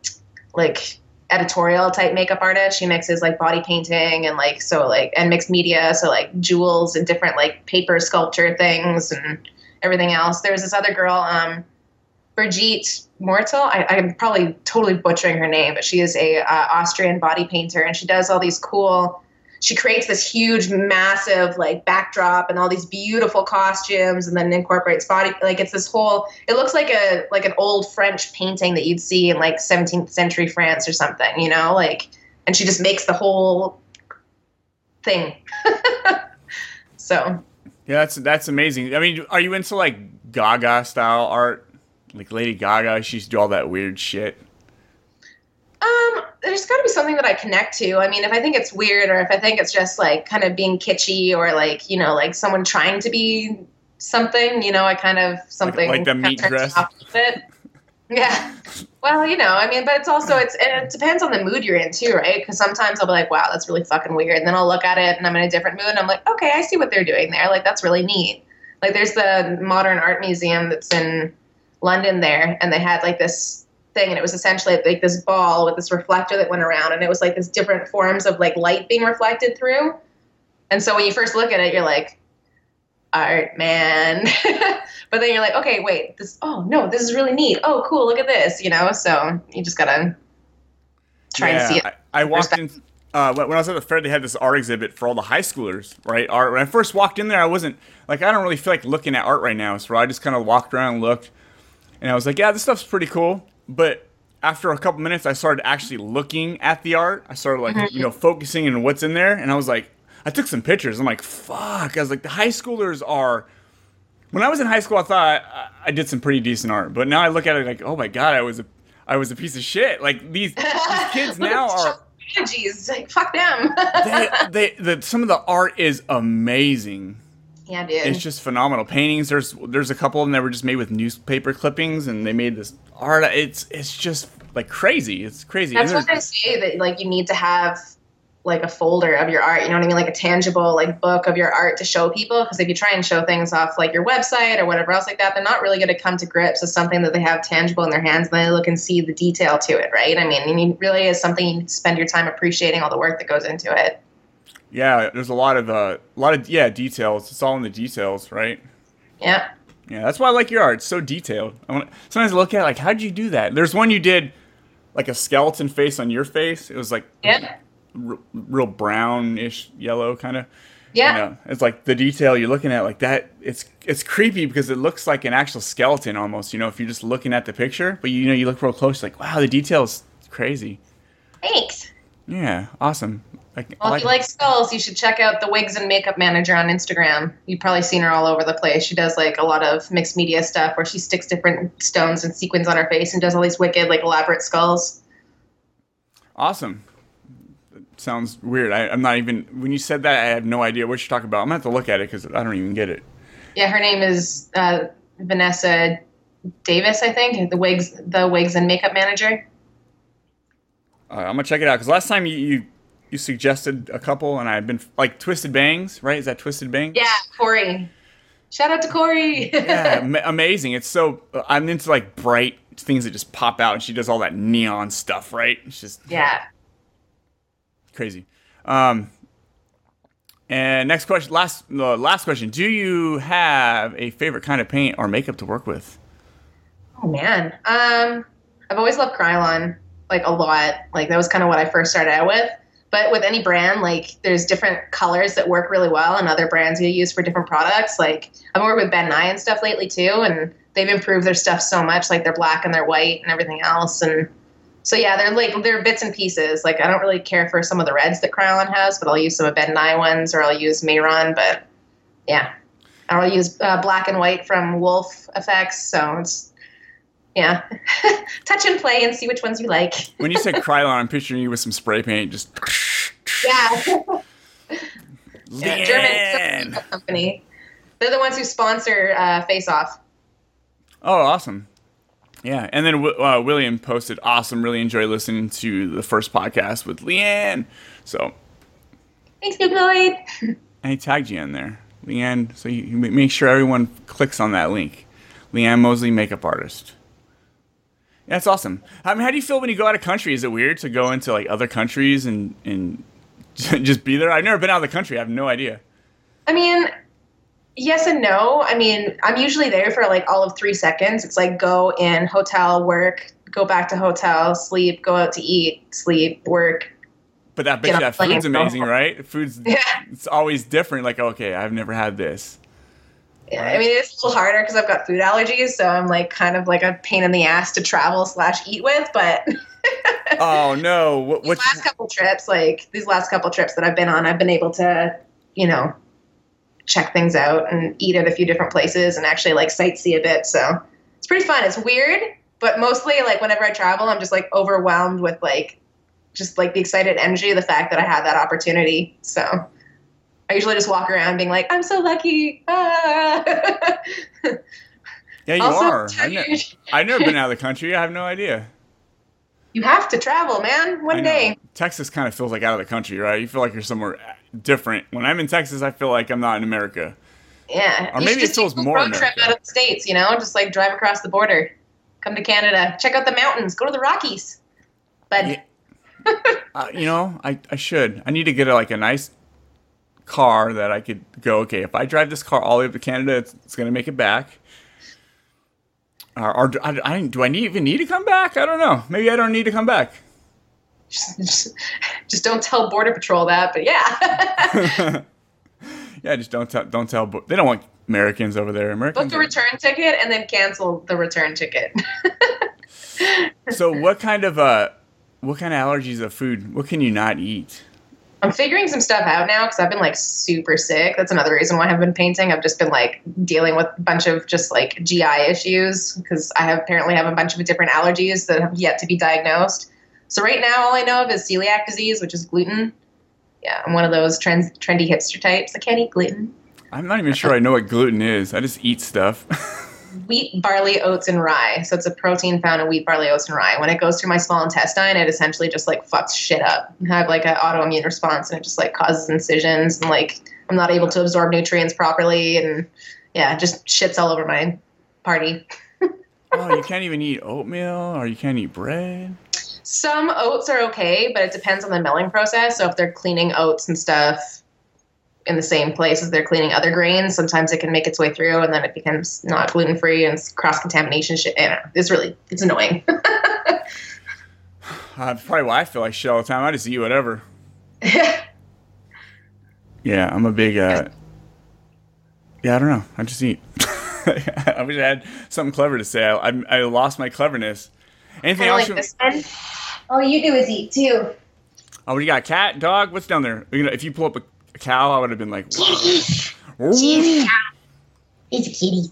like editorial type makeup artist. She mixes like body painting and like so like and mixed media, so like jewels and different like paper sculpture things and everything else. There was this other girl, um, Brigitte Mortel. I, I'm probably totally butchering her name, but she is a uh, Austrian body painter, and she does all these cool. She creates this huge, massive like backdrop and all these beautiful costumes, and then incorporates body. Like it's this whole. It looks like a like an old French painting that you'd see in like 17th century France or something, you know, like. And she just makes the whole thing. <laughs> so Yeah, that's that's amazing. I mean, are you into like Gaga style art? Like Lady Gaga, she's do all that weird shit. Um, there's got to be something that I connect to. I mean, if I think it's weird, or if I think it's just like kind of being kitschy, or like you know, like someone trying to be something, you know, I kind of something like the kinda meat dress? off a bit. Yeah. Well, you know, I mean, but it's also it's it depends on the mood you're in too, right? Because sometimes I'll be like, wow, that's really fucking weird, and then I'll look at it and I'm in a different mood, and I'm like, okay, I see what they're doing there. Like that's really neat. Like there's the Modern Art Museum that's in London there, and they had like this thing, and it was essentially like this ball with this reflector that went around, and it was like this different forms of like light being reflected through. And so when you first look at it, you're like, art, man. <laughs> but then you're like, okay, wait, this. Oh no, this is really neat. Oh, cool, look at this. You know, so you just gotta try and see it. I, I walked in uh, when when I was at the fair. They had this art exhibit for all the high schoolers, right? Art. When I first walked in there, I wasn't like I don't really feel like looking at art right now, so I just kind of walked around and looked, and I was like, yeah, this stuff's pretty cool. But after a couple minutes, I started actually looking at the art. I started like you know focusing on what's in there, and I was like, I took some pictures. I'm like, fuck. I was like, the high schoolers are. When I was in high school, I thought I, I did some pretty decent art, but now I look at it like, oh my god, I was a, I was a piece of shit. Like these, these <laughs> kids now are Jeez, like fuck them. they, <laughs> they the some of the art is amazing. Yeah, dude. It's just phenomenal paintings. There's there's a couple of them that were just made with newspaper clippings, and they made this art. It's it's just like crazy. It's crazy. That's what I say that like you need to have like a folder of your art. You know what I mean? Like a tangible like book of your art to show people. Because if you try and show things off like your website or whatever else like that, they're not really going to come to grips with something that they have tangible in their hands. And they look and see the detail to it, right? I mean, you need, really is something you need to spend your time appreciating all the work that goes into it. Yeah, there's a lot of uh, a lot of yeah details. It's all in the details, right? Yeah. Yeah, that's why I like your art. It's so detailed. I want sometimes I look at it like, how'd you do that? There's one you did, like a skeleton face on your face. It was like Yeah. r- real brownish yellow kind of. Yeah. You know, it's like the detail you're looking at like that. It's it's creepy because it looks like an actual skeleton almost. You know, if you're just looking at the picture, but you, you know you look real close, like wow, the detail is crazy. Thanks. Yeah, awesome. Like, I Well, if you like skulls, you should check out the Wigs and Makeup Manager on Instagram. You've probably seen her all over the place. She does like a lot of mixed media stuff where she sticks different stones and sequins on her face and does all these wicked, like elaborate skulls. Awesome. Sounds weird. I, I'm not even. When you said that, I have no idea what you're talking about. I'm gonna have to look at it because I don't even get it. Yeah, her name is uh, Vanessa Davis, I think. The Wigs, the Wigs and Makeup Manager. Uh, I'm gonna check it out because last time you, you you suggested a couple and I've been like Twisted Bangs, right? Is that Twisted Bangs? Yeah, Corey. Shout out to Corey. yeah, ama- amazing. It's so I'm into like bright things that just pop out, and she does all that neon stuff, right? It's just yeah. crazy. Um, and next question, last uh, last question: Do you have a favorite kind of paint or makeup to work with? Oh man, um, I've always loved Kryolan like a lot. Like that was kind of what I first started out with. But with any brand, like there's different colors that work really well, and other brands you use for different products. Like I've worked with Ben Nye and stuff lately too, and they've improved their stuff so much. Like they're black and they're white and everything else, and so yeah, they're like they're bits and pieces. Like I don't really care for some of the reds that Kryolan has, but I'll use some of Ben Nye ones, or I'll use Mehron. But yeah, I'll use uh, black and white from Wolf Effects. So it's yeah, <laughs> touch and play and see which ones you like. <laughs> When you said Krylon, I'm picturing you with some spray paint, just Yeah. <laughs> Leanne. German company. They're the ones who sponsor uh, Face Off. Oh, awesome. Yeah, and then uh, William posted, awesome. Really enjoy listening to the first podcast with Leanne. So, Thanks, Lloyd. and he tagged you in there, Leanne. So you, you make sure everyone clicks on that link. Leanne Mosley, makeup artist. Yeah, that's awesome. I mean, how do you feel when you go out of country? Is it weird to go into like other countries and and <laughs> just be there? I've never been out of the country. I have no idea. I mean, yes and no. I mean, I'm usually there for like all of three seconds. It's like go in, hotel, work, go back to hotel, sleep, go out to eat, sleep, work. But that, Get that food's amazing, right? Food's <laughs> it's always different. Like, okay, I've never had this. Yeah, I mean, it's a little harder because I've got food allergies, so I'm like kind of like a pain in the ass to travel slash eat with. But <laughs> Oh no! What? what last couple trips, like these last couple trips that I've been on, I've been able to, you know, check things out and eat at a few different places and actually like sightsee a bit. So it's pretty fun. It's weird, but mostly like whenever I travel, I'm just like overwhelmed with like just like the excited energy of the fact that I had that opportunity. So I usually just walk around being like, I'm so lucky. Ah. <laughs> yeah, you Also are. I've, ne- I've never been <laughs> out of the country. I have no idea. you have to travel, man. One day. Texas kind of feels like out of the country, right? You feel like you're somewhere different. When I'm in Texas, I feel like I'm not in America. Yeah. Or You maybe it just feels more road trip out of the states. You know, just like drive across the border, come to Canada, check out the mountains, go to the Rockies. But <laughs> Uh, you know, I, I should. I need to get a, like a nice car that I could go. Okay, if I drive this car all the way up to Canada, it's, it's gonna make it back. Or, or do, I, I, do I need, even need to come back? I don't know. Maybe I don't need to come back. just, <laughs> just don't tell Border Patrol that. But yeah, <laughs> Yeah, just don't tell. Don't tell. They don't want Americans over there. Americans book the return ticket and then cancel the return ticket. so <laughs> what kind of uh, what kind of allergies of food? What can you not eat? I'm figuring some stuff out now because I've been like super sick. That's another reason why I haven't been painting. I've just been like dealing with a bunch of just like GI issues because I have apparently have a bunch of different allergies that have yet to be diagnosed. So right now, all I know of is celiac disease, which is gluten. Yeah, I'm one of those trendy hipster types. I can't eat gluten. I'm not even sure I know what gluten is. I just eat stuff. <laughs> Wheat, barley, oats, and rye. So it's a protein found in wheat, barley, oats, and rye. When it goes through my small intestine, it essentially just like fucks shit up. I have like an autoimmune response, and it just like causes incisions, and like I'm not able to absorb nutrients properly, and yeah, just shits all over my party. <laughs> oh, you can't even eat oatmeal, or you can't eat bread. Some oats are okay, but it depends on the milling process. So if they're cleaning oats and stuff in the same place as they're cleaning other grains, sometimes it can make its way through, and then it becomes not gluten free and cross contamination shit. I. It's really it's annoying. Uh, <laughs> that's probably why I feel like shit all the time. I just eat whatever. <laughs> yeah, I'm a big. Uh, yeah, I don't know. I just eat. <laughs> I wish I had something clever to say. I, I, I lost my cleverness. Anything else? like you- this one. All you do is eat too. oh, what do you got? Cat, dog? What's down there? You know, if you pull up a, a cow, I would have been like, Ooh. He's a kitty.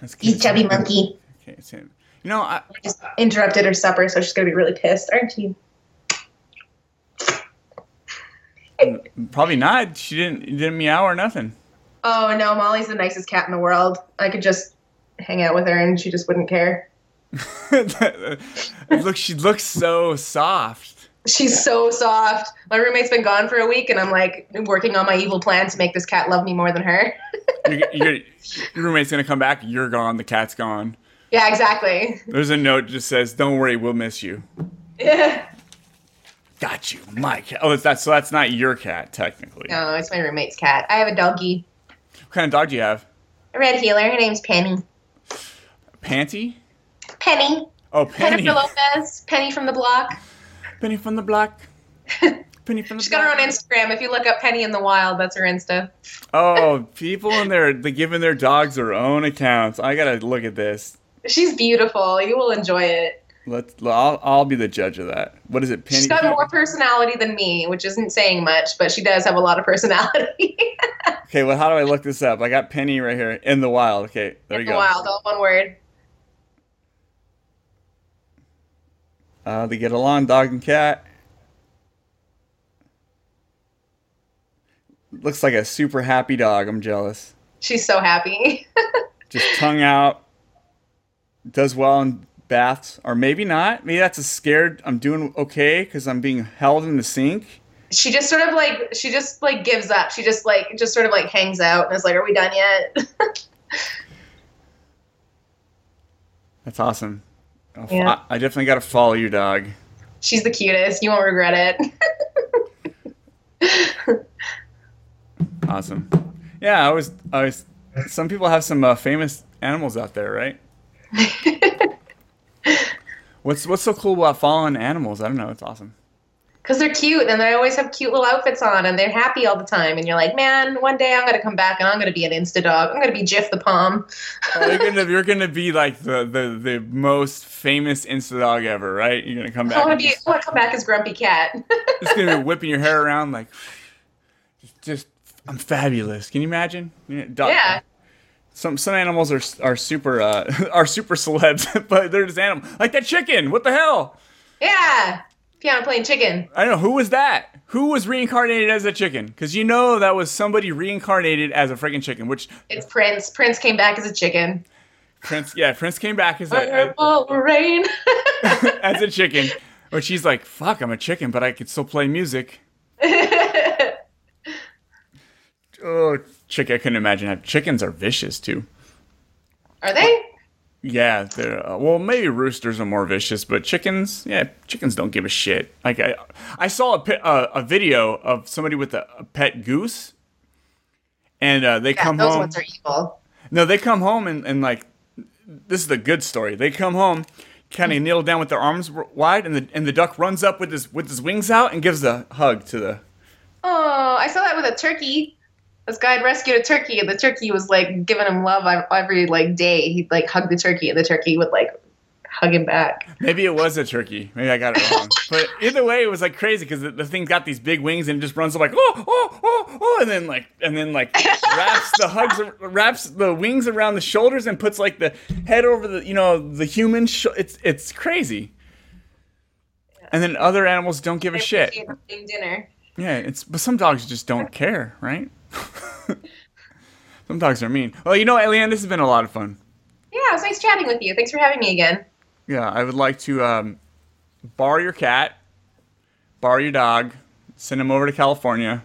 That's He's cute. chubby monkey. Okay, it's him. You know, I, I just interrupted her supper, so she's gonna be really pissed, aren't you? Mm, probably not. She didn't didn't meow or nothing. Oh no, Molly's the nicest cat in the world. I could just hang out with her, and she just wouldn't care. <laughs> Look, she looks so soft. She's so soft. My roommate's been gone for a week, and I'm like working on my evil plan to make this cat love me more than her. <laughs> You're, you're, <laughs> your roommate's gonna come back. You're gone. The cat's gone. yeah, exactly. There's a note that just says, "Don't worry, we'll miss you." Yeah. <laughs> Got you, my cat. Oh, it's that. So that's not your cat, technically. No, it's my roommate's cat. I have a doggy, What kind of dog do you have? a red heeler. Her name's Penny. Panty? Penny. Oh, Penny. Jennifer Lopez. Penny from the block. Penny from the block. <laughs> Penny from the She's got her own Instagram. If you look up Penny in the Wild, that's her Insta. Oh, <laughs> people in there, they giving their dogs their own accounts. I gotta look at this. She's beautiful. You will enjoy it. Let's. I'll, I'll be the judge of that. What is it, Penny? She's got more personality than me, which isn't saying much, but she does have a lot of personality. <laughs> Okay, well, how do I look this up? I got Penny right here in the wild. Okay, there you go. In the wild, all one word. Uh, they get along, dog and cat. Looks like a super happy dog. I'm jealous. She's so happy. <laughs> Just tongue out. Does well in baths, or maybe not. Maybe that's a scared. I'm doing okay because I'm being held in the sink. she just sort of like she just like gives up. She just like just sort of like hangs out and is like, "Are we done yet?" <laughs> That's awesome. I'll- Yeah. I, I definitely got to follow your dog. She's the cutest. You won't regret it. Awesome. Yeah, I was. I was. Some people have some uh, famous animals out there, right? <laughs> what's What's so cool about following animals? I don't know. It's awesome. Because they're cute and they always have cute little outfits on and they're happy all the time. And you're like, man, one day I'm going to come back and I'm going to be an Insta dog. I'm going to be Jiff the Pom. Oh, you're gonna you're gonna be like the the, the most famous Insta dog ever, right? You're gonna come back. I to be. just, I want to come back as Grumpy Cat. <laughs> just gonna be <laughs> whipping your hair around like, just, just I'm fabulous. Can you imagine? Yeah. dog- yeah. Some some animals are are super uh, <laughs> are super celebs, but they're just animals. Like that chicken. What the hell? Yeah. Piano playing chicken. I don't know who was that. Who was reincarnated as a chicken? Because you know that was somebody reincarnated as a freaking chicken. Which It's Prince. Prince came back as a chicken. Prince? Yeah, Prince came back as a Purple rain. <laughs> as a chicken. Which he's like, fuck, I'm a chicken, but I could still play music. <laughs> Oh, chick! I couldn't imagine how chickens are vicious too. Are they? Yeah, they're uh, well, maybe roosters are more vicious, but chickens, yeah, chickens don't give a shit. Like I, I saw a uh, a video of somebody with a, a pet goose, and uh, they Yeah, come those home. Those ones are evil. No, they come home and, and like this is the good story. They come home, kind of kneel down with their arms wide, and the and the duck runs up with his with his wings out and gives a hug to the. Oh, I saw that with a turkey. This guy had rescued a turkey, and the turkey was like giving him love every like day. He'd like hug the turkey, and the turkey would like hug him back. Maybe it was a turkey. Maybe I got it wrong. <laughs> but either way, it was like crazy because the, the thing got these big wings and it just runs up like oh oh oh oh, and then like and then like <laughs> wraps the hugs wraps the wings around the shoulders and puts like the head over the you know the human. Sh- it's it's crazy. And then other animals don't give a shit. Appreciate the same dinner. Yeah, it's but some dogs just don't <laughs> care, right? <laughs> some dogs are mean. Well, you know, Leanne, this has been a lot of fun. Yeah, it was nice chatting with you. Thanks for having me again. Yeah, I would like to um, borrow your cat, borrow your dog, send him over to California.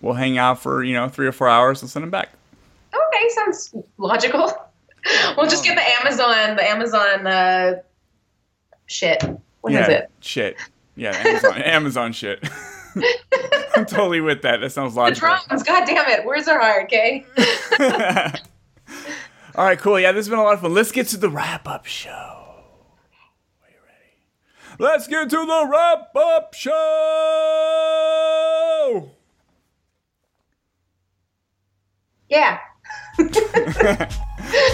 We'll hang out for you know three or four hours and send him back. Okay, sounds logical. <laughs> We'll just get the Amazon, the Amazon uh, shit. What is yeah, it? shit. Yeah, Amazon, <laughs> Amazon shit. <laughs> I'm totally with that. That sounds The logical. drums. God damn it. Words are hard. Okay. <laughs> All right, cool. Yeah, this has been a lot of fun. Let's get to the wrap up show. Are you ready? Let's get to the wrap up show. Yeah. <laughs>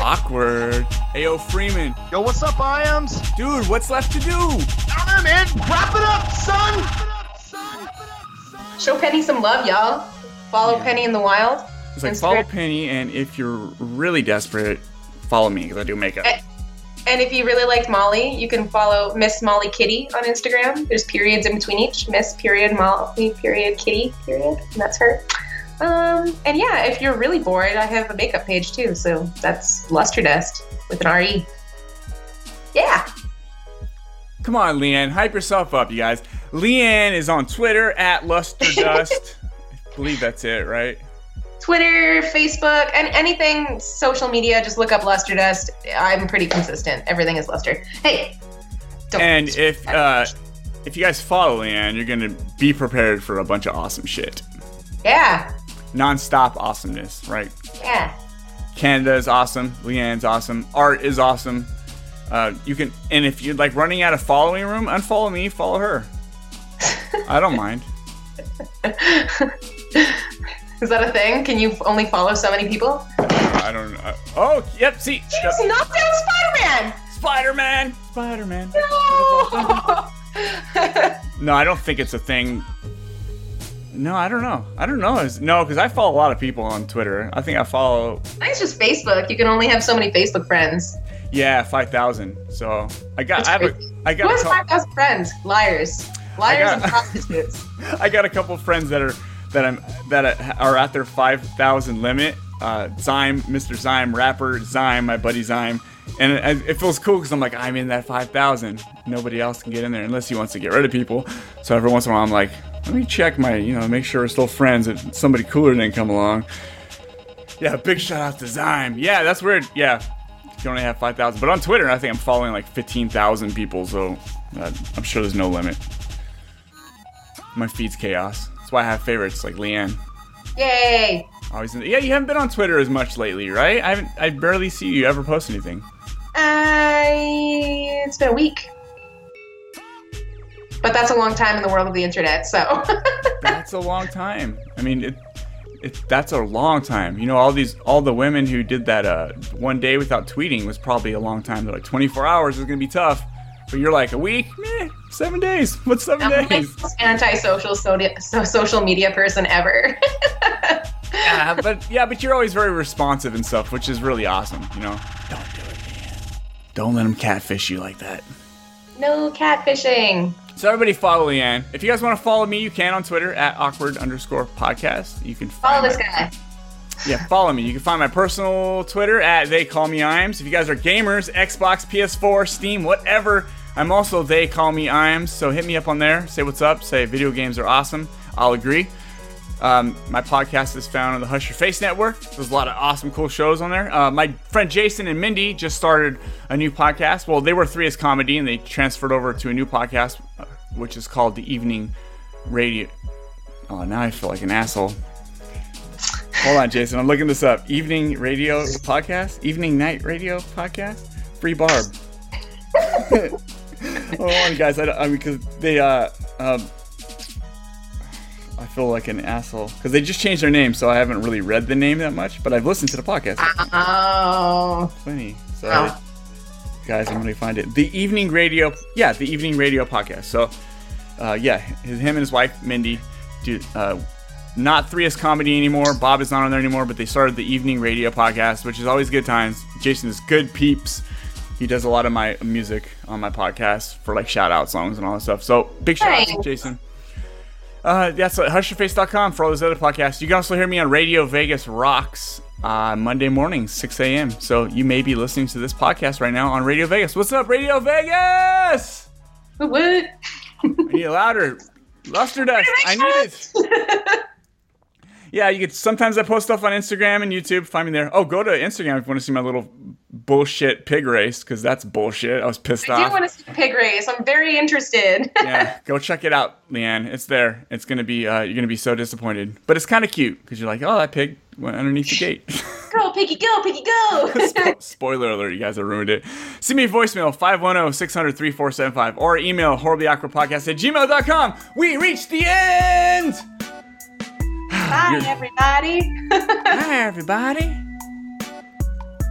Awkward. Ayo, Freeman. Yo, what's up, Iams? Dude, what's left to do? I don't know, man. Wrap it up, son. Show Penny some love, y'all. Follow Penny in the Wild. It's like Instagram. follow Penny, and if you're really desperate, follow me because I do makeup. Eh. And if you really liked Molly, you can follow Miss Molly Kitty on Instagram. There's periods in between each. Miss period Molly period Kitty period. And that's her. Um, and yeah, if you're really bored, I have a makeup page too. So that's Lustre Dust with an RE. Yeah. Come on, Leanne, hype yourself up, you guys. Leanne is on Twitter at Lustredust. I <laughs> believe that's it, right? Twitter, Facebook, and anything social media, just look up Lustre Dust. I'm pretty consistent. Everything is Lustre. Hey, don't And if uh, if you guys follow Leanne, you're gonna be prepared for a bunch of awesome shit, yeah, non-stop awesomeness, right? yeah. Canada is awesome. Leanne's awesome. Art is awesome. Uh, you can, and if you're like running out of following room, unfollow me, follow her. I don't mind. <laughs> Is that a thing? Can you only follow so many people? I don't know. Oh, yep. See, Jeez, knock down Spider-Man. Spider Man, Spider Man. No, <laughs> no, I don't think it's a thing. No, I don't know. I don't know. It's- No, because I follow a lot of people on Twitter. I think I follow, I think it's just Facebook. You can only have so many Facebook friends. yeah, five thousand. So I got, I have, a, I Who got, has 5,000 friends? Liars. Liars got- and prostitutes. <laughs> I got a couple friends that are that I'm that are at their five thousand limit. Uh, Zyme, Mr. Zyme, rapper Zyme, my buddy Zyme, and it, it feels cool because I'm like I'm in that five thousand. Nobody else can get in there unless he wants to get rid of people. So every once in a while I'm like, let me check my, you know, make sure we're still friends. If somebody cooler didn't come along. Yeah, big shout out to Zyme. Yeah, that's weird. Yeah, you only have 5,000. But on Twitter, I think I'm following like 15,000 people, so uh, I'm sure there's no limit. My feed's chaos. That's why I have favorites like Leanne. Yay. Always in yeah, you haven't been on Twitter as much lately, right? I haven't. I barely see you ever post anything. I. It's been a week. But that's a long time in the world of the internet, so. <laughs> That's a long time. I mean, it, it. That's a long time. You know, all these, all the women who did that uh, one day without tweeting was probably a long time. They're like, 24 hours is gonna be tough. But you're like a week, meh, seven days. <laughs> What's 7 I'm the days? most anti-social so, so social media person ever. <laughs> yeah, but yeah, but you're always very responsive and stuff, which is really awesome. You know, don't do it, man. Don't let them catfish you like that. no catfishing. So everybody follow Leanne. If you guys want to follow me, you can on Twitter at awkward underscore podcast. You can Follow this guy. Yeah, follow me. You can find my personal Twitter at they call me Iams. If you guys are gamers, Xbox, PS4, Steam, whatever, I'm also they call me Iams. So hit me up on there. Say what's up. Say video games are awesome. I'll agree. Um, my podcast is found on the Hush Your Face Network. There's a lot of awesome, cool shows on there. Uh, my friend Jason and Mindy just started a new podcast. Well, they were three as comedy, and they transferred over to a new podcast, uh, which is called the Evening Radio. Oh, now I feel like an asshole. Hold on, Jason. I'm looking this up. Evening radio podcast? Evening night radio podcast? Free Barb. <laughs> <laughs> Hold on, guys. I, don't- I mean, because they, uh, um, I feel like an asshole. Because they just changed their name, so I haven't really read the name that much, but I've listened to the podcast. Oh. Plenty. Sorry. Guys, I'm going to find it. The Evening Radio, yeah, the Evening Radio podcast. So, uh, yeah, his, him and his wife, Mindy, do, uh, not 3S Comedy anymore. Bob is not on there anymore, but they started the Evening Radio podcast, which is always good times. Jason is good peeps. He does a lot of my music on my podcast for like shout out songs and all that stuff. So, big shout out to Jason. Uh, that's at hushyourface.com for all those other podcasts. You can also hear me on Radio Vegas Rocks uh, Monday morning, 6 a.m. So you may be listening to this podcast right now on Radio Vegas. What's up, Radio Vegas? What? I need louder. Lustre dust. I need it. <laughs> Yeah, you could. Sometimes I post stuff on Instagram and YouTube. Find me there. Oh, go to Instagram if you want to see my little bullshit pig race because that's bullshit. I was pissed off. I do want to see pig race. I'm very interested. <laughs> yeah, go check it out, Leanne. It's there. It's gonna be. Uh, you're gonna be so disappointed, but it's kind of cute because you're like, oh, that pig went underneath the <laughs> gate. <laughs> go, piggy, go, piggy, go. Spoiler alert, you guys have ruined it. Send me a voicemail, 510-600-3475, or email horriblyawkwardpodcast at gmail.com. We reached the end! <sighs> Bye, everybody. Hi, everybody.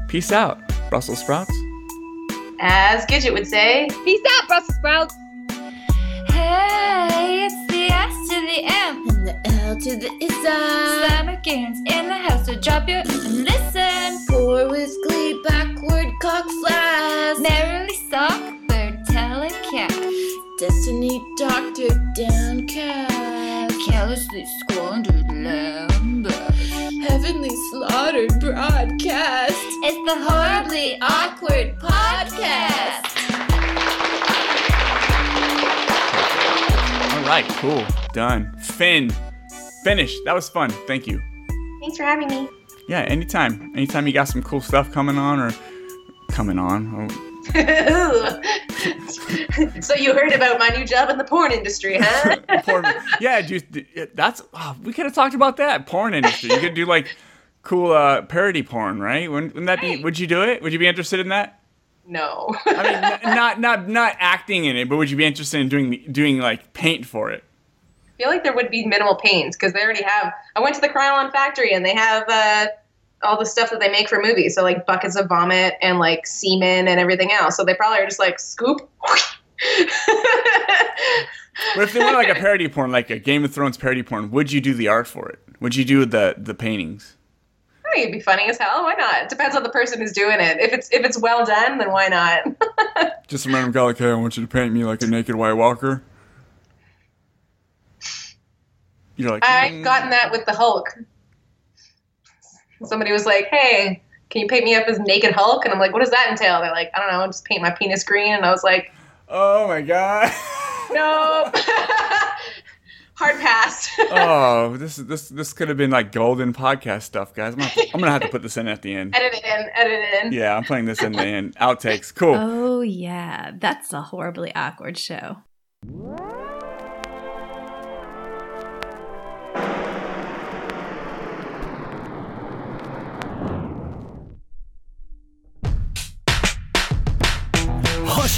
Peace out, Brussels sprouts. As Gidget would say, Peace out, Brussels sprouts. Hey, it's the S to the M and the L to the Isa. Slammer games in the house, so drop your and listen. Poor with glee, backward cock flash. Merrily sock, bird telecast. Destiny doctor downcast. Carelessly squandered lambast. Heavenly slaughtered broadcast. It's the horribly awkward podcast. All right, cool. Done. Finn. Finished. That was fun. Thank you. thanks for having me. Yeah, anytime. Anytime you got some cool stuff coming on or coming on. Oh, <laughs> <laughs> so you heard about my new job in the porn industry, huh? <laughs> porn. Yeah, dude, that's oh, we could have talked about that porn industry. You could do like cool uh, parody porn, right? Wouldn't, wouldn't that be? Would you do it? Would you be interested in that? no. I mean, n- <laughs> not not not acting in it, but would you be interested in doing doing like paint for it? I feel like there would be minimal pains because they already have. I went to the Kryolan factory and they have uh, all the stuff that they make for movies. So like buckets of vomit and like semen and everything else. So they probably are just like scoop. <laughs> But if they want like a parody porn, like a Game of Thrones parody porn, would you do the art for it? Would you do the the paintings? I think it'd be funny as hell. Why not? It depends on the person who's doing it. If it's if it's well done, then why not? <laughs> Just some random guy like, hey, I want you to paint me like a naked White Walker. You're like, I mm. gotten that with the Hulk. Somebody was like, "Hey, can you paint me up as naked Hulk?" And I'm like, "What does that entail?" They're like, "I don't know, just paint my penis green." And I was like, oh my god. <laughs> "No." <laughs> Hard pass. <laughs> oh, this is this this could have been like golden podcast stuff, guys. I'm gonna, have to, I'm gonna have to put this in at the end. edit it in. Edit it in. Yeah, I'm putting this in the end. Outtakes. Cool. Oh, yeah. That's a horribly awkward show.